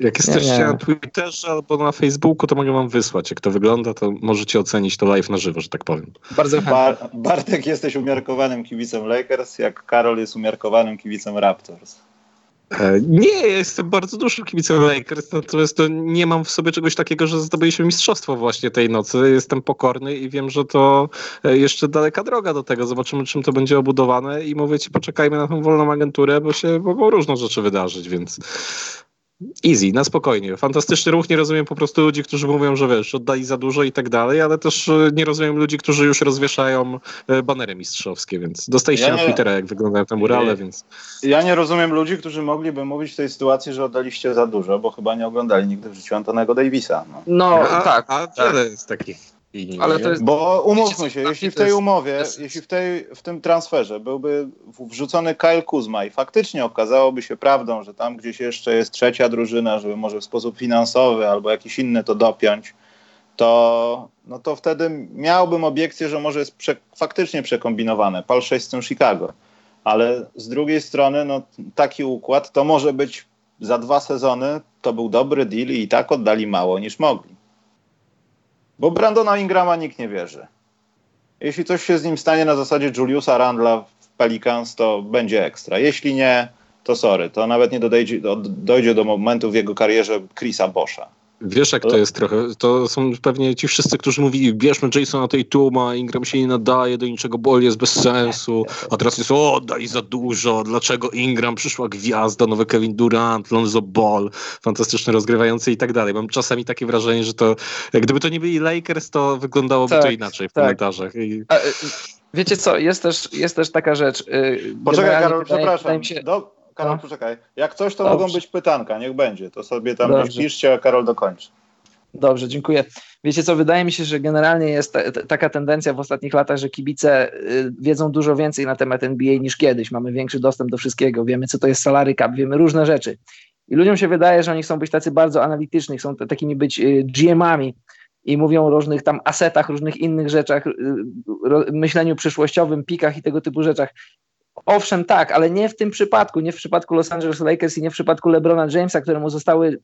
Jak jesteście nie, nie. na Twitterze albo na Facebooku, to mogę wam wysłać. Jak to wygląda, to możecie ocenić to live na żywo, że tak powiem. Bardzo Bar Bartek, jesteś umiarkowanym kibicem Lakers, jak Karol jest umiarkowanym kibicem Raptors. E, nie, ja jestem bardzo dużym kibicem Lakers, natomiast to nie mam w sobie czegoś takiego, że zdobyliśmy mistrzostwo właśnie tej nocy. Jestem pokorny i wiem, że to e, jeszcze daleka droga do tego. Zobaczymy, czym to będzie obudowane i mówię ci, poczekajmy na tą wolną agenturę, bo się mogą różne rzeczy wydarzyć, więc Easy, na spokojnie. Fantastyczny ruch. Nie rozumiem po prostu ludzi, którzy mówią, że wiesz, oddali za dużo i tak dalej, ale też e, nie rozumiem ludzi, którzy już rozwieszają e, banery mistrzowskie, więc dostaliście ja na Twittera, jak wyglądają te murale, więc... Ja nie rozumiem ludzi, którzy mogliby mówić w tej sytuacji, że oddaliście za dużo, bo chyba nie oglądali nigdy w życiu Antonego Davisa. No, no a, tak. A wiele jest takich ale to jest... Bo umówmy się, jeśli w tej umowie, jeśli w, tej, w tym transferze byłby wrzucony Kyle Kuzma i faktycznie okazałoby się prawdą, że tam gdzieś jeszcze jest trzecia drużyna, żeby może w sposób finansowy albo jakiś inny to dopiąć, to, no to wtedy miałbym obiekcję, że może jest prze, faktycznie przekombinowane. Pal 6 z tym Chicago. Ale z drugiej strony, no, taki układ to może być za dwa sezony, to był dobry deal i tak oddali mało niż mogli. Bo Brandona Ingrama nikt nie wierzy. Jeśli coś się z nim stanie na zasadzie Juliusa Randla w Pelicans, to będzie ekstra. Jeśli nie, to sorry, to nawet nie dojdzie, do momentu w jego karierze Chrisa Boscha. Wiesz, jak to jest trochę? To są pewnie ci wszyscy, którzy mówili, bierzmy Jasona Tatuma, Ingram się nie nadaje do niczego, bol jest bez sensu, a teraz jest, o, dali za dużo, dlaczego Ingram, przyszła gwiazda, nowy Kevin Durant, Lonzo Ball, fantastyczny rozgrywający i tak dalej. Mam czasami takie wrażenie, że to, gdyby to nie byli Lakers, to wyglądałoby tak, to inaczej w tak. komentarzach. I... A, y, wiecie co, jest też, jest też taka rzecz. Yy, Poczekaj, Karol, przepraszam. Się... Do Karol, no. poczekaj. Jak coś, to Dobrze. mogą być pytanka, niech będzie. To sobie tam Dobrze. piszcie, a Karol dokończy. Dobrze, dziękuję. Wiecie co, wydaje mi się, że generalnie jest ta, taka tendencja w ostatnich latach, że kibice y, wiedzą dużo więcej na temat NBA niż kiedyś. Mamy większy dostęp do wszystkiego, wiemy co to jest salary cap, wiemy różne rzeczy. I ludziom się wydaje, że oni chcą być tacy bardzo analityczni, chcą takimi być y, GM-ami i mówią o różnych tam asetach, różnych innych rzeczach, y, myśleniu przyszłościowym, pikach i tego typu rzeczach. Owszem, tak, ale nie w tym przypadku, nie w przypadku Los Angeles Lakers i nie w przypadku LeBrona Jamesa, któremu zostały,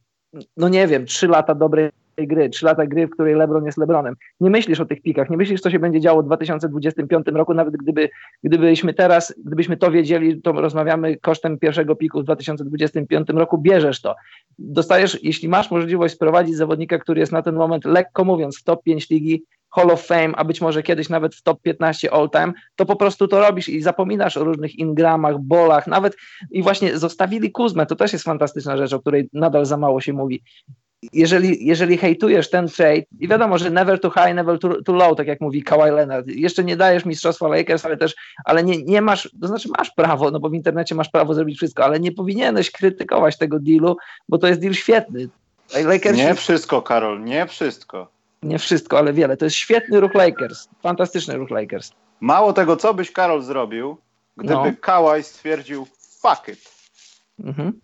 no nie wiem, trzy lata dobrej gry, trzy lata gry, w której LeBron jest LeBronem. Nie myślisz o tych pikach, nie myślisz, co się będzie działo w 2025 roku, nawet gdyby, gdybyśmy teraz, gdybyśmy to wiedzieli, to rozmawiamy kosztem pierwszego piku w 2025 roku, bierzesz to. Dostajesz, jeśli masz możliwość sprowadzić zawodnika, który jest na ten moment, lekko mówiąc, w top 5 ligi, Hall of Fame, a być może kiedyś nawet w top 15 all time, to po prostu to robisz i zapominasz o różnych ingramach, bolach, nawet i właśnie zostawili Kuzmę, to też jest fantastyczna rzecz, o której nadal za mało się mówi. Jeżeli, jeżeli hejtujesz ten trade, i wiadomo, że never too high, never too, too low, tak jak mówi Kawhi Leonard, jeszcze nie dajesz mistrzostwa Lakers, ale też, ale nie, nie masz, to znaczy masz prawo, no bo w internecie masz prawo zrobić wszystko, ale nie powinieneś krytykować tego dealu, bo to jest deal świetny. Lakers nie wszystko, Karol, nie wszystko nie wszystko, ale wiele. To jest świetny ruch Lakers. Fantastyczny ruch Lakers. Mało tego, co byś Karol zrobił, gdyby no. Kałaj stwierdził fuck it. Mhm.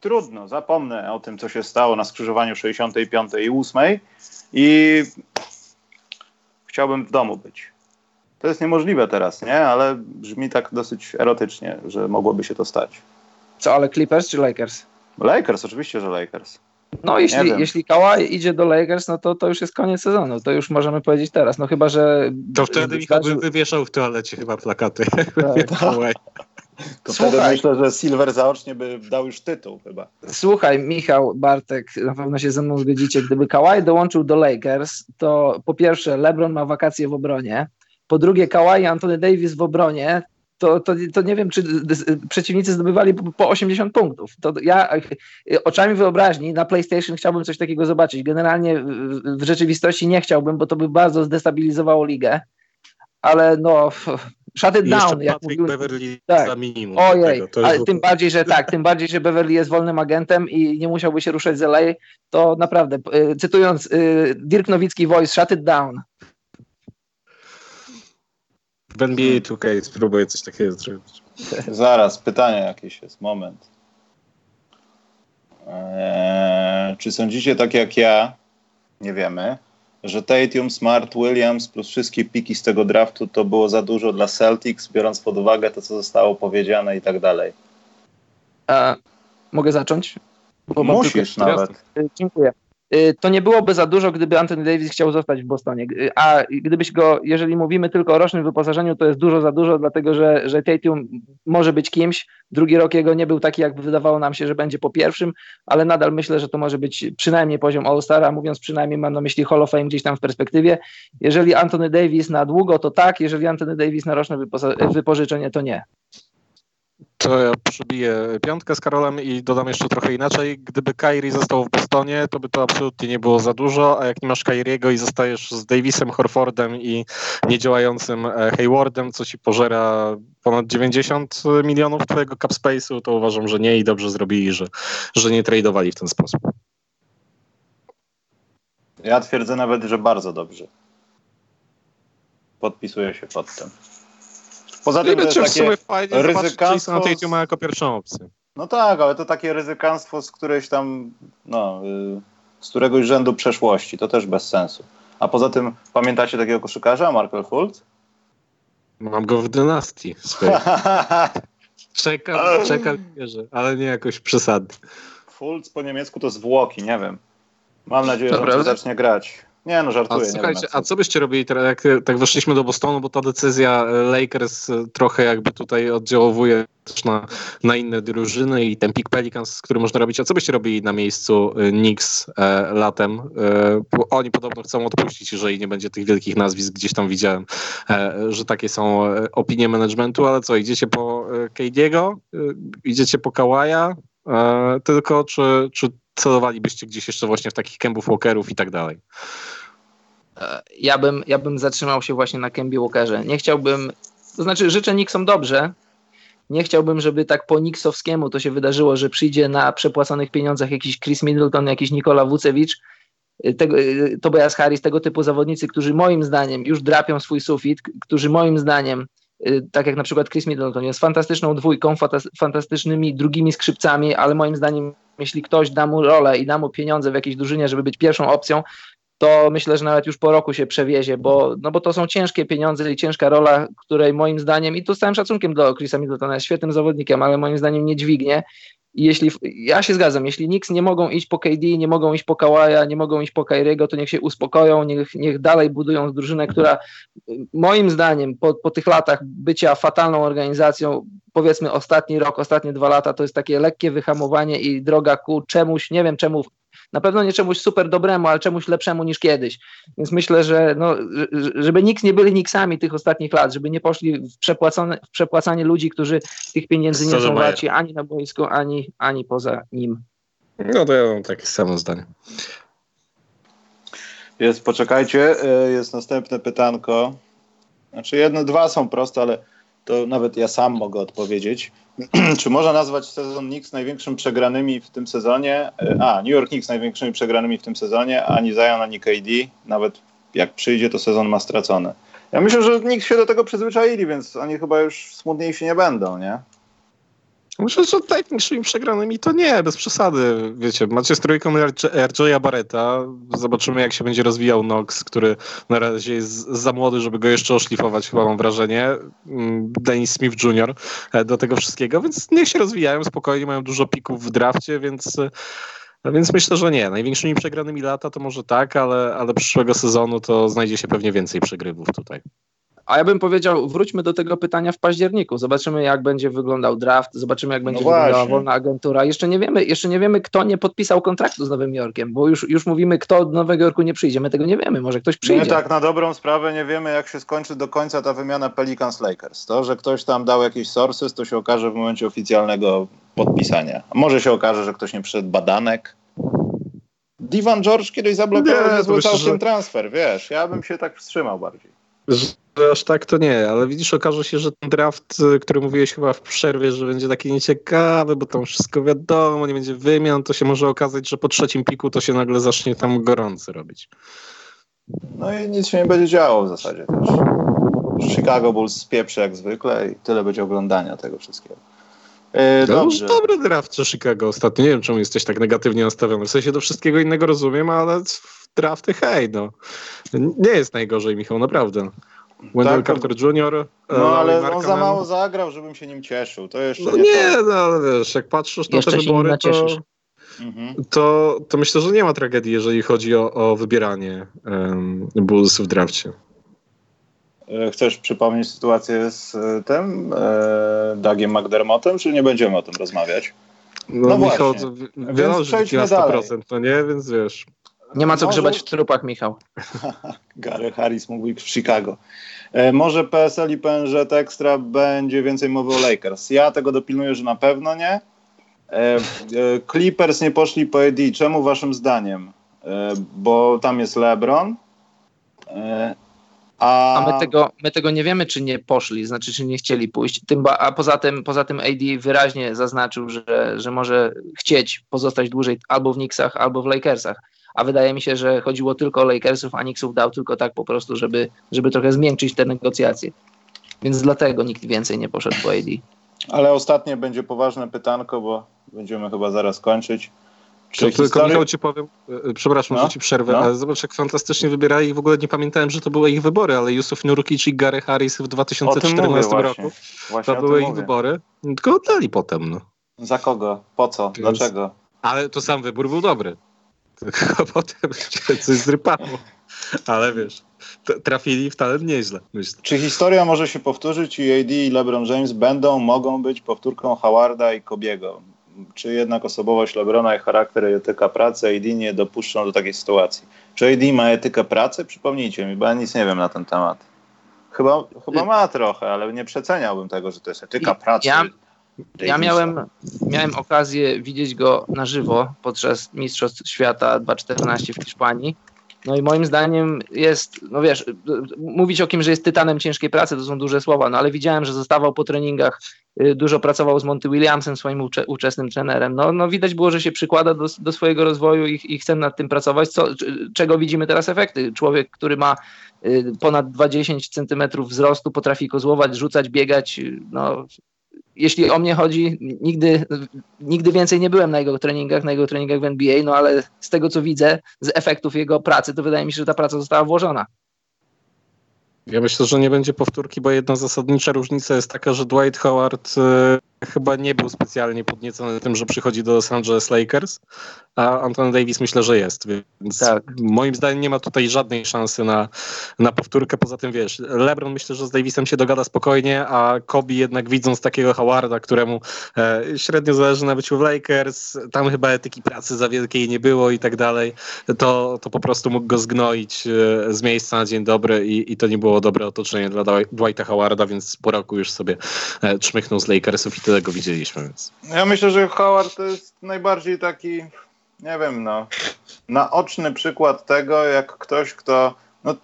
Trudno, zapomnę o tym, co się stało na skrzyżowaniu 65 i 8 i chciałbym w domu być. To jest niemożliwe teraz, nie? Ale brzmi tak dosyć erotycznie, że mogłoby się to stać. Co, ale Clippers czy Lakers? Lakers, oczywiście, że Lakers. No jeśli, jeśli Kawhi idzie do Lakers, no to, to już jest koniec sezonu, to już możemy powiedzieć teraz, no chyba, że... To wtedy Michał bym wywieszał w toalecie chyba plakaty. Tak. To Słuchaj, wtedy myślę, że Silver zaocznie by dał już tytuł chyba. Słuchaj, Michał, Bartek, na pewno się ze mną zgodzicie, gdyby Kawhi dołączył do Lakers, to po pierwsze LeBron ma wakacje w obronie, po drugie Kawhi i Anthony Davis w obronie, to, to, to nie wiem, czy przeciwnicy zdobywali po 80 punktów. To ja oczami wyobraźni na PlayStation chciałbym coś takiego zobaczyć. Generalnie w rzeczywistości nie chciałbym, bo to by bardzo zdestabilizowało ligę. Ale no, shut it down. Jak mówił, Beverly tak. za minimum. Ojej, ale tym bardziej, że tak, tym bardziej, że Beverly jest wolnym agentem i nie musiałby się ruszać z LA, to naprawdę, y, cytując y, Dirk Nowicki voice, shut it down. W NBA 2K spróbuję coś takiego zrobić. Zaraz, pytanie jakieś jest, moment. Eee, czy sądzicie tak jak ja, nie wiemy, że Tatum, Smart, Williams plus wszystkie piki z tego draftu to było za dużo dla Celtics, biorąc pod uwagę to, co zostało powiedziane i tak dalej? E, mogę zacząć? Bo Musisz nawet. Dziękuję. Y, to nie byłoby za dużo, gdyby Anthony Davis chciał zostać w Bostonie. Y, a gdybyś go, jeżeli mówimy tylko o rocznym wyposażeniu, to jest dużo za dużo, dlatego że, że Tatum może być kimś. Drugi rok jego nie był taki, jak wydawało nam się, że będzie po pierwszym, ale nadal myślę, że to może być przynajmniej poziom All-Star, mówiąc przynajmniej mam na myśli Hall of Fame gdzieś tam w perspektywie. Jeżeli Anthony Davis na długo, to tak, jeżeli Anthony Davis na roczne wypożyczenie, to nie to ja przybiję piątkę z Karolem i dodam jeszcze trochę inaczej. Gdyby Kairi został w Bostonie, to by to absolutnie nie było za dużo, a jak nie masz Kairiego i zostajesz z Davisem, Horfordem i niedziałającym e, Haywardem, co ci pożera ponad 90 milionów twojego cap space'u, to uważam, że nie i dobrze zrobili, że, że nie tradowali w ten sposób. Ja twierdzę nawet, że bardzo dobrze. Podpisuję się pod tym. Poza tym, że w sumie fajnie jako pierwszą opcję. No tak, ale to takie ryzykanstwo z którejś tam, no, z któregoś rzędu przeszłości. To też bez sensu. A poza tym, pamiętacie takiego koszykarza, Markel Fultz? Mam go w dynastii. czekam, czekam, wierzę, ale nie jakoś przesadnie. Fultz po niemiecku to zwłoki, nie wiem. Mam nadzieję, że on zacznie grać. Nie, no żartuję. A, słuchajcie, a co byście robili teraz, jak tak weszliśmy do Bostonu, bo ta decyzja e, Lakers e, trochę jakby tutaj oddziałowuje też na, na inne drużyny i ten pick Pelicans, który można robić. A co byście robili na miejscu e, Knicks e, latem? E, oni podobno chcą odpuścić, jeżeli nie będzie tych wielkich nazwisk. Gdzieś tam widziałem, e, że takie są opinie managementu, ale co, idziecie po Kejdiego? Idziecie po Kawaja? tylko czy, czy celowalibyście gdzieś jeszcze właśnie w takich Kembów Walkerów i tak dalej? E, ja bym, ja bym zatrzymał się właśnie na Kembie Walkerze. Nie chciałbym, to znaczy życzę Nixom dobrze, nie chciałbym, żeby tak po Nixowskiemu to się wydarzyło, że przyjdzie na przepłaconych pieniądzach jakiś Chris Middleton, jakiś Nikola Wucewicz, e, tego, e, Tobias Harris, tego typu zawodnicy, którzy moim zdaniem już drapią swój sufit, którzy moim zdaniem tak jak na przykład Chris Middleton jest fantastyczną dwójką, fantastycznymi drugimi skrzypcami, ale moim zdaniem jeśli ktoś da mu rolę i da mu pieniądze w jakiejś drużynie, żeby być pierwszą opcją, to myślę, że nawet już po roku się przewiezie, bo, no bo to są ciężkie pieniądze i ciężka rola, której moim zdaniem, i tu z całym szacunkiem do Chrisa Middletona, jest świetnym zawodnikiem, ale moim zdaniem nie dźwignie. Jeśli, ja się zgadzam, jeśli Knicks nie mogą iść po KD, nie mogą iść po Kawaja, nie mogą iść po Kairiego, to niech się uspokoją, niech, niech dalej budują drużynę, która moim zdaniem po, po tych latach bycia fatalną organizacją, powiedzmy ostatni rok, ostatnie dwa lata, to jest takie lekkie wyhamowanie i droga ku czemuś, nie wiem czemu na pewno nie czemuś super dobremu, ale czemuś lepszemu niż kiedyś. Więc myślę, że no, żeby nikt nie byli niksami tych ostatnich lat, żeby nie poszli w, przepłacone, w przepłacanie ludzi, którzy tych pieniędzy nie są warci ani na boisku, ani, ani poza nim. No to ja mam takie samo zdanie. Jest, poczekajcie, e, jest następne pytanko. Znaczy jedno, dwa są proste, ale to nawet ja sam mogę odpowiedzieć. Czy można nazwać sezon Knicks największym przegranymi w tym sezonie? E, a, New York Knicks największymi przegranymi w tym sezonie, ani Zion, ani KD. Nawet jak przyjdzie, to sezon ma stracony. Ja myślę, że Knicks się do tego przyzwyczaili, więc oni chyba już smutniejsi nie będą, nie? Myślę, że największymi przegranymi to nie, bez przesady. Wiecie, macie z trójką RJ'a Barreta. Zobaczymy, jak się będzie rozwijał Nox, który na razie jest za młody, żeby go jeszcze oszlifować, chyba mam wrażenie. Mm, Dennis Smith Jr. E, do tego wszystkiego, więc niech się rozwijają spokojnie, mają dużo pików w drafcie, więc e, więc myślę, że nie. Największymi przegranymi lata to może tak, ale, ale przyszłego sezonu to znajdzie się pewnie więcej przegrywów tutaj. A ja bym powiedział, wróćmy do tego pytania w październiku. Zobaczymy, jak będzie wyglądał draft, zobaczymy, jak no będzie no wyglądała wolna agentura. Jeszcze nie wiemy, jeszcze nie wiemy, kto nie podpisał kontraktu z Nowym Jorkiem, bo już, już mówimy, kto do Nowego Jorku nie przyjdzie. My tego nie wiemy, może ktoś przyjdzie. My tak na dobrą sprawę nie wiemy, jak się skończy do końca ta wymiana Pelicans-Lakers. To, że ktoś tam dał jakieś sources, to się okaże w momencie oficjalnego podpisania. A może się okaże, że ktoś nie przyszedł badanek. Divan George kiedyś zablokował niezły całkiem że... transfer, wiesz. Ja bym się tak wstrzymał bardziej że aż tak to nie, ale widzisz, okaże się, że ten draft, y, który mówiłeś chyba w przerwie, że będzie taki nieciekawy, bo tam wszystko wiadomo, nie będzie wymian, to się może okazać, że po trzecim piku to się nagle zacznie tam gorący robić. No i nic się nie będzie działo w zasadzie też. Chicago Bulls spieprzy jak zwykle i tyle będzie oglądania tego wszystkiego. Yy, no dobrze. dobry draft Chicago ostatnio. Nie wiem, czemu jesteś tak negatywnie nastawiony. W sensie do wszystkiego innego rozumiem, ale drafty hej, no. Nie jest najgorzej, Michał, naprawdę. Wendell tak, Carter Jr. No ale on za mało zagrał, żebym się nim cieszył. To jeszcze no nie, nie no ale wiesz, jak patrzysz na te wybory, to, mhm. to, to myślę, że nie ma tragedii, jeżeli chodzi o, o wybieranie um, Bulls w drafcie. E, chcesz przypomnieć sytuację z e, tym e, Dagiem McDermottem, czy nie będziemy o tym rozmawiać? No, no Michał, to wiadomo, że na 100%, dalej. no nie, więc wiesz. Nie ma co może... grzebać w trupach, Michał. Gary Harris mógł w Chicago. E, może PSL i PNZ Extra będzie więcej mowy o Lakers. Ja tego dopilnuję, że na pewno nie. E, e, Clippers nie poszli po AD. Czemu waszym zdaniem? E, bo tam jest LeBron. E, a... a, my, tego, my tego nie wiemy, czy nie poszli, znaczy, czy nie chcieli pójść. Tym, a poza tym, poza tym AD wyraźnie zaznaczył, że, że może chcieć pozostać dłużej albo w Knicksach, albo w Lakersach a wydaje mi się, że chodziło tylko o Lakersów, a Knicksów dał tylko tak po prostu, żeby, żeby trochę zmiękczyć te negocjacje. Więc dlatego nikt więcej nie poszedł po AD. Ale ostatnie będzie poważne pytanko, bo będziemy chyba zaraz kończyć. Czy to, tylko Michał ci powiem, e, przepraszam, no? że ci przerwę, no? ale zobacz jak fantastycznie wybierali i w ogóle nie pamiętałem, że to były ich wybory, ale Yusuf Nurkic i Gary Harris w 2014 roku właśnie to były ich mówię. wybory, tylko oddali potem. No. Za kogo? Po co? Więc... Dlaczego? Ale to sam wybór był dobry. Tylko potem coś zrypało. Ale wiesz, trafili w talent nieźle. Myślę. Czy historia może się powtórzyć i AD i LeBron James będą, mogą być powtórką Howarda i Kobiego? Czy jednak osobowość LeBrona i charakter i etyka pracy AD nie dopuszczą do takiej sytuacji? Czy AD ma etykę pracy? Przypomnijcie mi, bo ja nic nie wiem na ten temat. Chyba, chyba ma trochę, ale nie przeceniałbym tego, że to jest etyka pracy. Ja, ja miałem, miałem okazję widzieć go na żywo podczas Mistrzostw Świata 2014 w Hiszpanii. No i moim zdaniem jest, no wiesz, mówić o kim, że jest tytanem ciężkiej pracy, to są duże słowa, no ale widziałem, że zostawał po treningach, y, dużo pracował z Monty Williamsem, swoim ucze, uczestnym trenerem. No, no widać było, że się przykłada do, do swojego rozwoju i, i chce nad tym pracować, co, czego widzimy teraz efekty. Człowiek, który ma y, ponad 20 centymetrów wzrostu, potrafi kozłować, rzucać, biegać, y, no jeśli o mnie chodzi, nigdy, nigdy więcej nie byłem na jego treningach, na jego treningach w NBA, no ale z tego co widzę, z efektów jego pracy, to wydaje mi się, że ta praca została włożona. Ja myślę, że nie będzie powtórki, bo jedna zasadnicza różnica jest taka, że Dwight Howard y, chyba nie był specjalnie podniecony tym, że przychodzi do Los Angeles Lakers, a Anthony Davis myślę, że jest. Więc tak. moim zdaniem nie ma tutaj żadnej szansy na, na powtórkę. Poza tym wiesz, LeBron myślę, że z Davisem się dogada spokojnie, a Kobe jednak widząc takiego Howarda, któremu e, średnio zależy na byciu w Lakers, tam chyba etyki pracy za wielkiej nie było i tak dalej, to, to po prostu mógł go zgnoić e, z miejsca na dzień dobry i, i to nie było dobre otoczenie dla Dwighta Howarda, więc po roku już sobie e, czmychnął z Lakersów i tyle go widzieliśmy. Więc. Ja myślę, że Howard to jest najbardziej taki nie wiem, no, naoczny przykład tego, jak ktoś, kto, no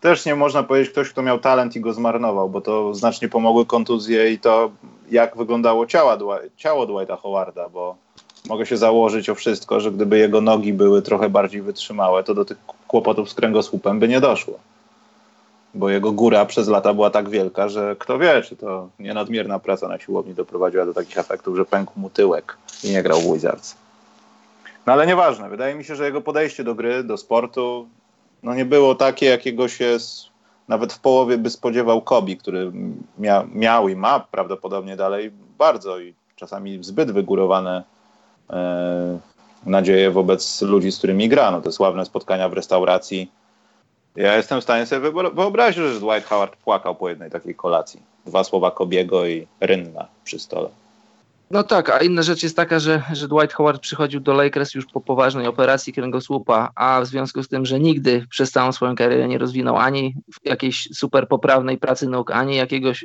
też nie można powiedzieć ktoś, kto miał talent i go zmarnował, bo to znacznie pomogły kontuzje i to, jak wyglądało ciała, ciało Dwighta Howarda, bo mogę się założyć o wszystko, że gdyby jego nogi były trochę bardziej wytrzymałe, to do tych kłopotów z kręgosłupem by nie doszło. Bo jego góra przez lata była tak wielka, że kto wie, czy to nie nadmierna praca na siłowni doprowadziła do takich efektów, że pękł mu tyłek i nie grał w Wizards. No ale nieważne, wydaje mi się, że jego podejście do gry, do sportu, no nie było takie, jakiego się nawet w połowie by spodziewał Kobi, który mia miał i ma prawdopodobnie dalej bardzo i czasami zbyt wygórowane e, nadzieje wobec ludzi, z którymi gra. No, te sławne spotkania w restauracji. Ja jestem w stanie sobie wyobrazić, że Dwight Howard płakał po jednej takiej kolacji. Dwa słowa Kobiego i Rynna przy stole. No tak, a inna rzecz jest taka, że, że Dwight Howard przychodził do Lakers już po poważnej operacji kręgosłupa, a w związku z tym, że nigdy przez całą swoją karierę nie rozwinął ani jakiejś super poprawnej pracy nóg, ani jakiegoś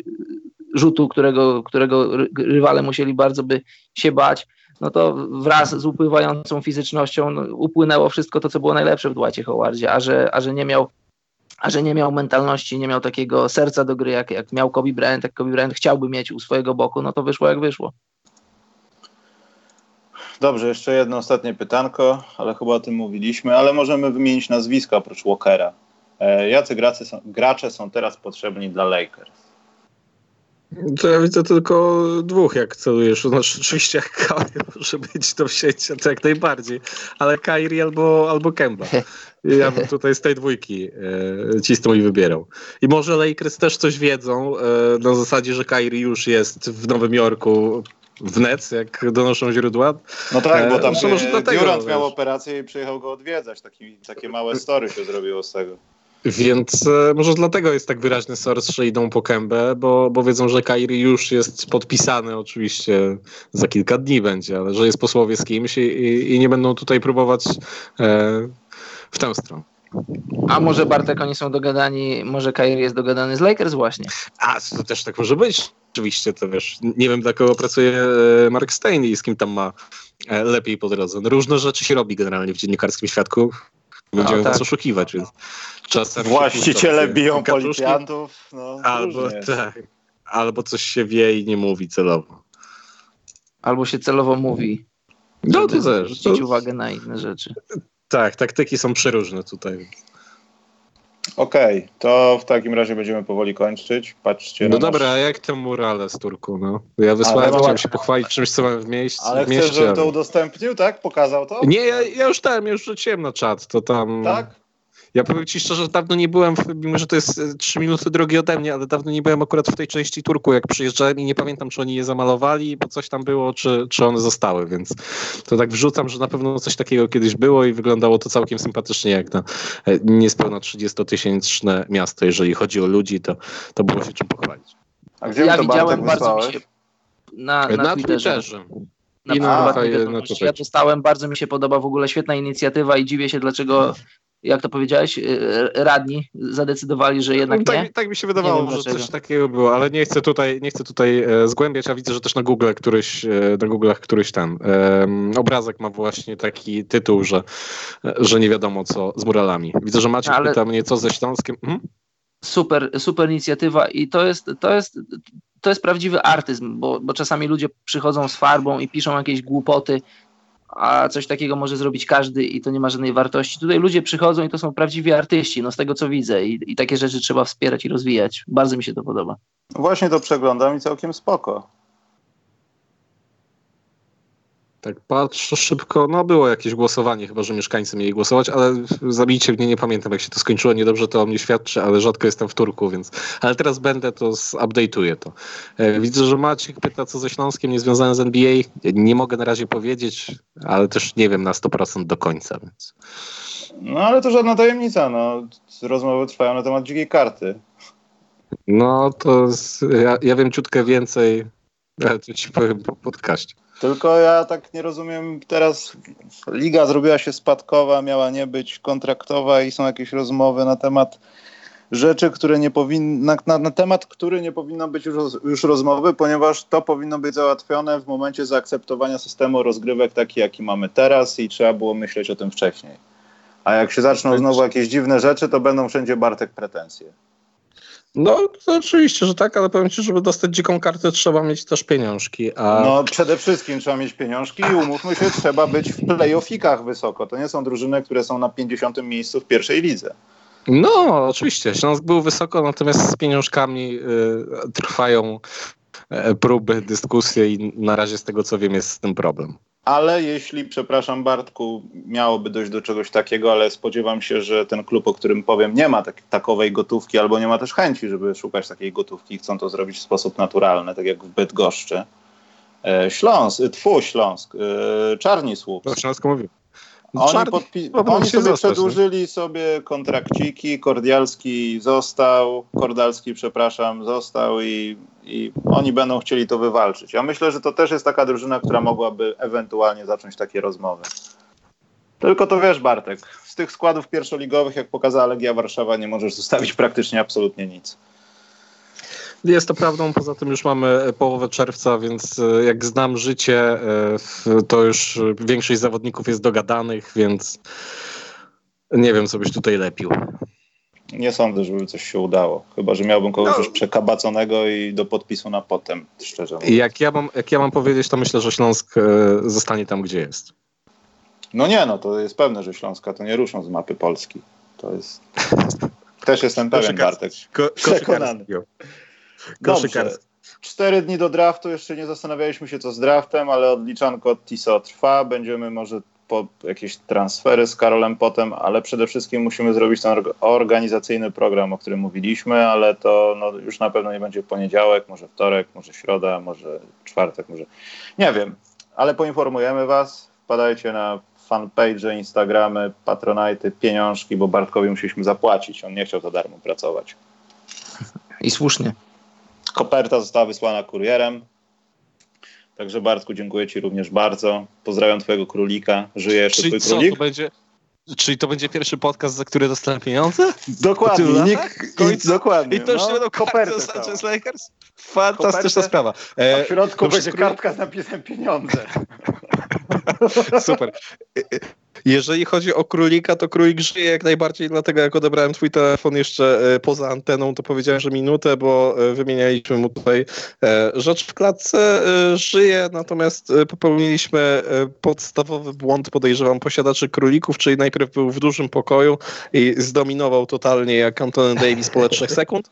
rzutu, którego, którego rywale musieli bardzo by się bać, no to wraz z upływającą fizycznością no, upłynęło wszystko to, co było najlepsze w Dwightie Howardzie, a że, a że nie miał a że nie miał mentalności, nie miał takiego serca do gry, jak, jak miał Kobe Bryant, jak Kobe Bryant chciałby mieć u swojego boku, no to wyszło jak wyszło. Dobrze, jeszcze jedno ostatnie pytanko, ale chyba o tym mówiliśmy, ale możemy wymienić nazwiska oprócz Walkera. E, jacy gracze są, gracze są teraz potrzebni dla Lakers? To ja widzę tylko dwóch, jak celujesz. No, oczywiście jak Kyrie może być do wsięcia, to jak najbardziej, ale Kyrie albo, albo Kemba. Ja bym tutaj z tej dwójki e, cisnął i wybierał. I może Lakers też coś wiedzą e, na zasadzie, że Kyrie już jest w Nowym Jorku w Nets, jak donoszą źródła. No tak, bo tam e, może dlatego, Durant miał operację i przyjechał go odwiedzać. Taki, takie małe story się zrobiło z tego. Więc e, może dlatego jest tak wyraźny source, że idą po kębę, bo, bo wiedzą, że Kairi już jest podpisany oczywiście za kilka dni będzie, ale że jest posłowie z kimś i, i, i nie będą tutaj próbować e, w tę stronę. A może Bartek, oni są dogadani, może Kairi jest dogadany z Lakers właśnie. A, to też tak może być. Oczywiście, to wiesz, nie wiem dla kogo pracuje e, Mark Stein i z kim tam ma e, lepiej po drodze. No, różne rzeczy się robi generalnie w dziennikarskim świadku. Będziemy no, tak. was oszukiwać, więc czasem... Właściciele biją policjantów. No, albo, tak, albo coś się wie i nie mówi celowo. Albo się celowo mówi. No to też. Zwrócić to... uwagę na inne rzeczy. Tak, taktyki są przeróżne tutaj. Okej, okay, to w takim razie będziemy powoli kończyć. Patrzcie. No dobra, nasz... a jak te murale z Turku? No? Ja wysłałem, chciałem się pochwalić czymś, co mam w mieście. Ale w mieście, chcesz, żebym to udostępnił, tak? Pokazał to? Nie, ja, ja już tam, już rzuciłem na czat, to tam... Tak? Ja powiem ci szczerze, że dawno nie byłem, w, mimo że to jest 3 e, minuty drogi ode mnie, ale dawno nie byłem akurat w tej części Turku, jak przyjeżdżałem i nie pamiętam, czy oni je zamalowali, bo coś tam było, czy, czy one zostały, więc to tak wrzucam, że na pewno coś takiego kiedyś było i wyglądało to całkiem sympatycznie, jak na e, niespełna 30-tysięczne miasto. Jeżeli chodzi o ludzi, to, to było się czym pochwalić. A gdzie ja to widziałem bardzo mi się na, na, na Twitterze. Twitterze. Na, I na, na, na ja dostałem, bardzo mi się podoba w ogóle świetna inicjatywa i dziwię się, dlaczego jak to powiedziałeś, y, radni zadecydowali, że jednak tak, nie. Tak mi się wydawało, że coś takiego było, ale nie chcę tutaj, nie chcę tutaj e, zgłębiać, a widzę, że też na Google któryś, e, na Google'ach któryś tam e, obrazek ma właśnie taki tytuł, że, że nie wiadomo co z muralami. Widzę, że Maciek ale... pyta mnie co ze Śląskiem. Mhm. Super, super inicjatywa i to jest, to jest, to jest prawdziwy artyzm, bo, bo czasami ludzie przychodzą z farbą i piszą jakieś głupoty, a coś takiego może zrobić każdy i to nie ma żadnej wartości. Tutaj ludzie przychodzą i to są prawdziwi artyści, no z tego co widzę i, i takie rzeczy trzeba wspierać i rozwijać. Bardzo mi się to podoba. Właśnie to przeglądam i całkiem spoko. Tak patrzę szybko, no było jakieś głosowanie, chyba że mieszkańcy mieli głosować, ale zabijcie mnie, nie pamiętam jak się to skończyło, niedobrze to o mnie świadczy, ale rzadko jestem w Turku, więc... Ale teraz będę, to zupdate'uję to. E, widzę, że Maciek pyta, co ze Śląskiem niezwiązane z NBA. Nie mogę na razie powiedzieć, ale też nie wiem na 100% do końca, więc... No ale to żadna tajemnica, no. Rozmowy trwają na temat dzikiej karty. No to ja, ja wiem ciutkę więcej, ale to ci powiem po podcaście. Tylko ja tak nie rozumiem, teraz liga zrobiła się spadkowa, miała nie być kontraktowa i są jakieś rozmowy na temat rzeczy, które nie powinny, na, na, na, temat, który nie powinno być już, już rozmowy, ponieważ to powinno być załatwione w momencie zaakceptowania systemu rozgrywek taki, jaki mamy teraz i trzeba było myśleć o tym wcześniej. A jak się zaczną znowu jakieś dziwne rzeczy, to będą wszędzie Bartek pretensje. No, to oczywiście, że tak, ale powiem ci, żeby dostać dziką kartę, trzeba mieć też pieniążki. A... No, przede wszystkim trzeba mieć pieniążki i umówmy się, trzeba być w playoffikach wysoko. To nie są drużyny, które są na 50. miejscu w pierwszej lidze. No, oczywiście. Śląsk był wysoko, natomiast z pieniążkami y, trwają y, próby, dyskusje i na razie z tego co wiem jest z tym problem. Ale jeśli, przepraszam Bartku, miałoby dojść do czegoś takiego, ale spodziewam się, że ten klub, o którym powiem, nie ma tak, takowej gotówki albo nie ma też chęci, żeby szukać takiej gotówki. Chcą to zrobić w sposób naturalny, tak jak w Bydgoszczy. E, Śląsk, tfu, Śląsk, e, Czarni Słup. To Śląsk mówi. Oni, podpi- oni sobie zostać, przedłużyli nie? sobie kontrakciki, Kordialski został, Kordalski, przepraszam, został i, i oni będą chcieli to wywalczyć. Ja myślę, że to też jest taka drużyna, która mogłaby ewentualnie zacząć takie rozmowy. Tylko to wiesz, Bartek, z tych składów pierwszoligowych, jak pokazała Legia Warszawa, nie możesz zostawić praktycznie absolutnie nic. Jest to prawdą, poza tym już mamy połowę czerwca, więc e, jak znam życie, e, to już większość zawodników jest dogadanych, więc nie wiem, co byś tutaj lepił. Nie sądzę, żeby coś się udało. Chyba, że miałbym kogoś no. już przekabaconego i do podpisu na potem, szczerze mówiąc. Jak ja, mam, jak ja mam powiedzieć, to myślę, że Śląsk e, zostanie tam, gdzie jest. No nie, no to jest pewne, że Śląska to nie ruszą z mapy Polski. To jest... Też jestem pewien, Bartek. Ko- Przekonany. Dobrze. Cztery dni do draftu, jeszcze nie zastanawialiśmy się co z draftem, ale odliczanko od TISO trwa. Będziemy może po jakieś transfery z Karolem potem, ale przede wszystkim musimy zrobić ten organizacyjny program, o którym mówiliśmy, ale to no, już na pewno nie będzie poniedziałek, może wtorek, może środa, może czwartek, może nie wiem, ale poinformujemy Was. Wpadajcie na fanpage, Instagramy, Patronite, pieniążki, bo Bartkowi musieliśmy zapłacić. On nie chciał za darmo pracować. I słusznie. Koperta została wysłana kurierem. Także Bartku, dziękuję Ci również bardzo. Pozdrawiam Twojego królika. Żyje jeszcze Czyli Twój co, królik? To będzie, czyli to będzie pierwszy podcast, za który dostanę pieniądze? Dokładnie. Nikt, Końcu, dokładnie. I to już no, nie będą koperty Sanchez Lakers? Fantastyczna Kopertę, sprawa. E, w środku będzie kartka z napisem pieniądze. Super. Jeżeli chodzi o królika, to królik żyje jak najbardziej, dlatego jak odebrałem twój telefon jeszcze e, poza anteną, to powiedziałem, że minutę, bo e, wymienialiśmy mu tutaj e, rzecz w klatce. Żyje, natomiast popełniliśmy podstawowy błąd, podejrzewam, posiadaczy królików, czyli najpierw był w dużym pokoju i zdominował totalnie jak Antony Davis po 3 sekund.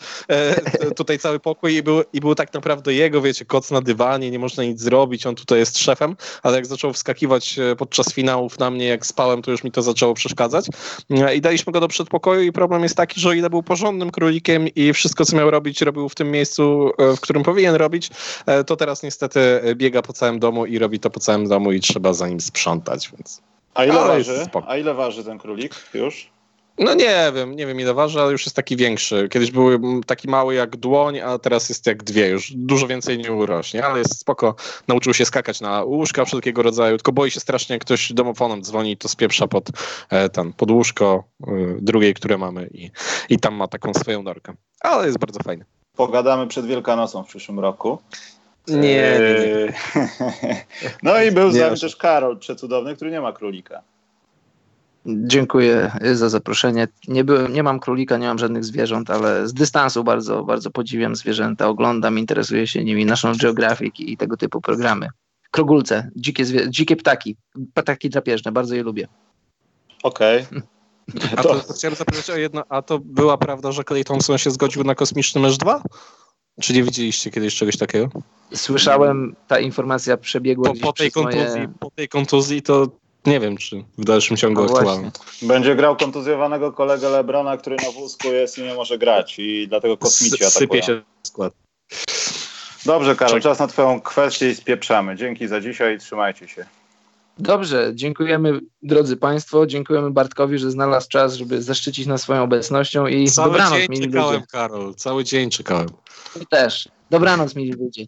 Tutaj cały pokój i był, i był tak naprawdę jego, wiecie, koc na dywanie, nie można nic zrobić, on tutaj jest szefem, ale jak zaczął wskakiwać podczas finałów na mnie, jak spałem, to już mi to zaczęło przeszkadzać. E, I daliśmy go do przedpokoju i problem jest taki, że o ile był porządnym królikiem i wszystko, co miał robić, robił w tym miejscu, e, w którym powinien robić, e, to teraz niestety biega po całym domu i robi to po całym domu i trzeba za nim sprzątać, więc... A ile, waży? A ile waży ten królik już? No nie wiem, nie wiem ile waży, ale już jest taki większy. Kiedyś był taki mały jak dłoń, a teraz jest jak dwie, już dużo więcej nie urośnie, ale jest spoko. Nauczył się skakać na łóżka wszelkiego rodzaju, tylko boi się strasznie, jak ktoś domofonem dzwoni, to spieprza pod e, ten, pod łóżko e, drugiej, które mamy i, i tam ma taką swoją norkę. Ale jest bardzo fajny. Pogadamy przed Wielkanocą w przyszłym roku. Nie, nie, nie. Eee, no i był z nami też Karol Przecudowny, który nie ma królika. Dziękuję za zaproszenie. Nie, byłem, nie mam królika, nie mam żadnych zwierząt, ale z dystansu bardzo, bardzo podziwiam zwierzęta, oglądam, interesuję się nimi, naszą Geographic i tego typu programy. Krogulce, dzikie, dzikie ptaki, ptaki drapieżne, bardzo je lubię. Okej. Okay. A to, to chciałem zapytać o jedno, a to była prawda, że Clay Thompson się zgodził na kosmiczny mecz 2? Czy nie widzieliście kiedyś czegoś takiego? Słyszałem, ta informacja przebiegła po, po tej kontuzji, moje... Po tej kontuzji to nie wiem, czy w dalszym ciągu no aktualny. Będzie grał kontuzjowanego kolegę Lebrona, który na wózku jest i nie może grać i dlatego kosmici atakują. Sypie się skład. Dobrze, Karol, czas na twoją kwestię i spieprzamy. Dzięki za dzisiaj i trzymajcie się. Dobrze, dziękujemy drodzy Państwo, dziękujemy Bartkowi, że znalazł czas, żeby zaszczycić nas swoją obecnością i cały dobranoc, dzień czekałem, ludzie. Karol, cały dzień czekałem. I też. Dobranoc, mili ludzie.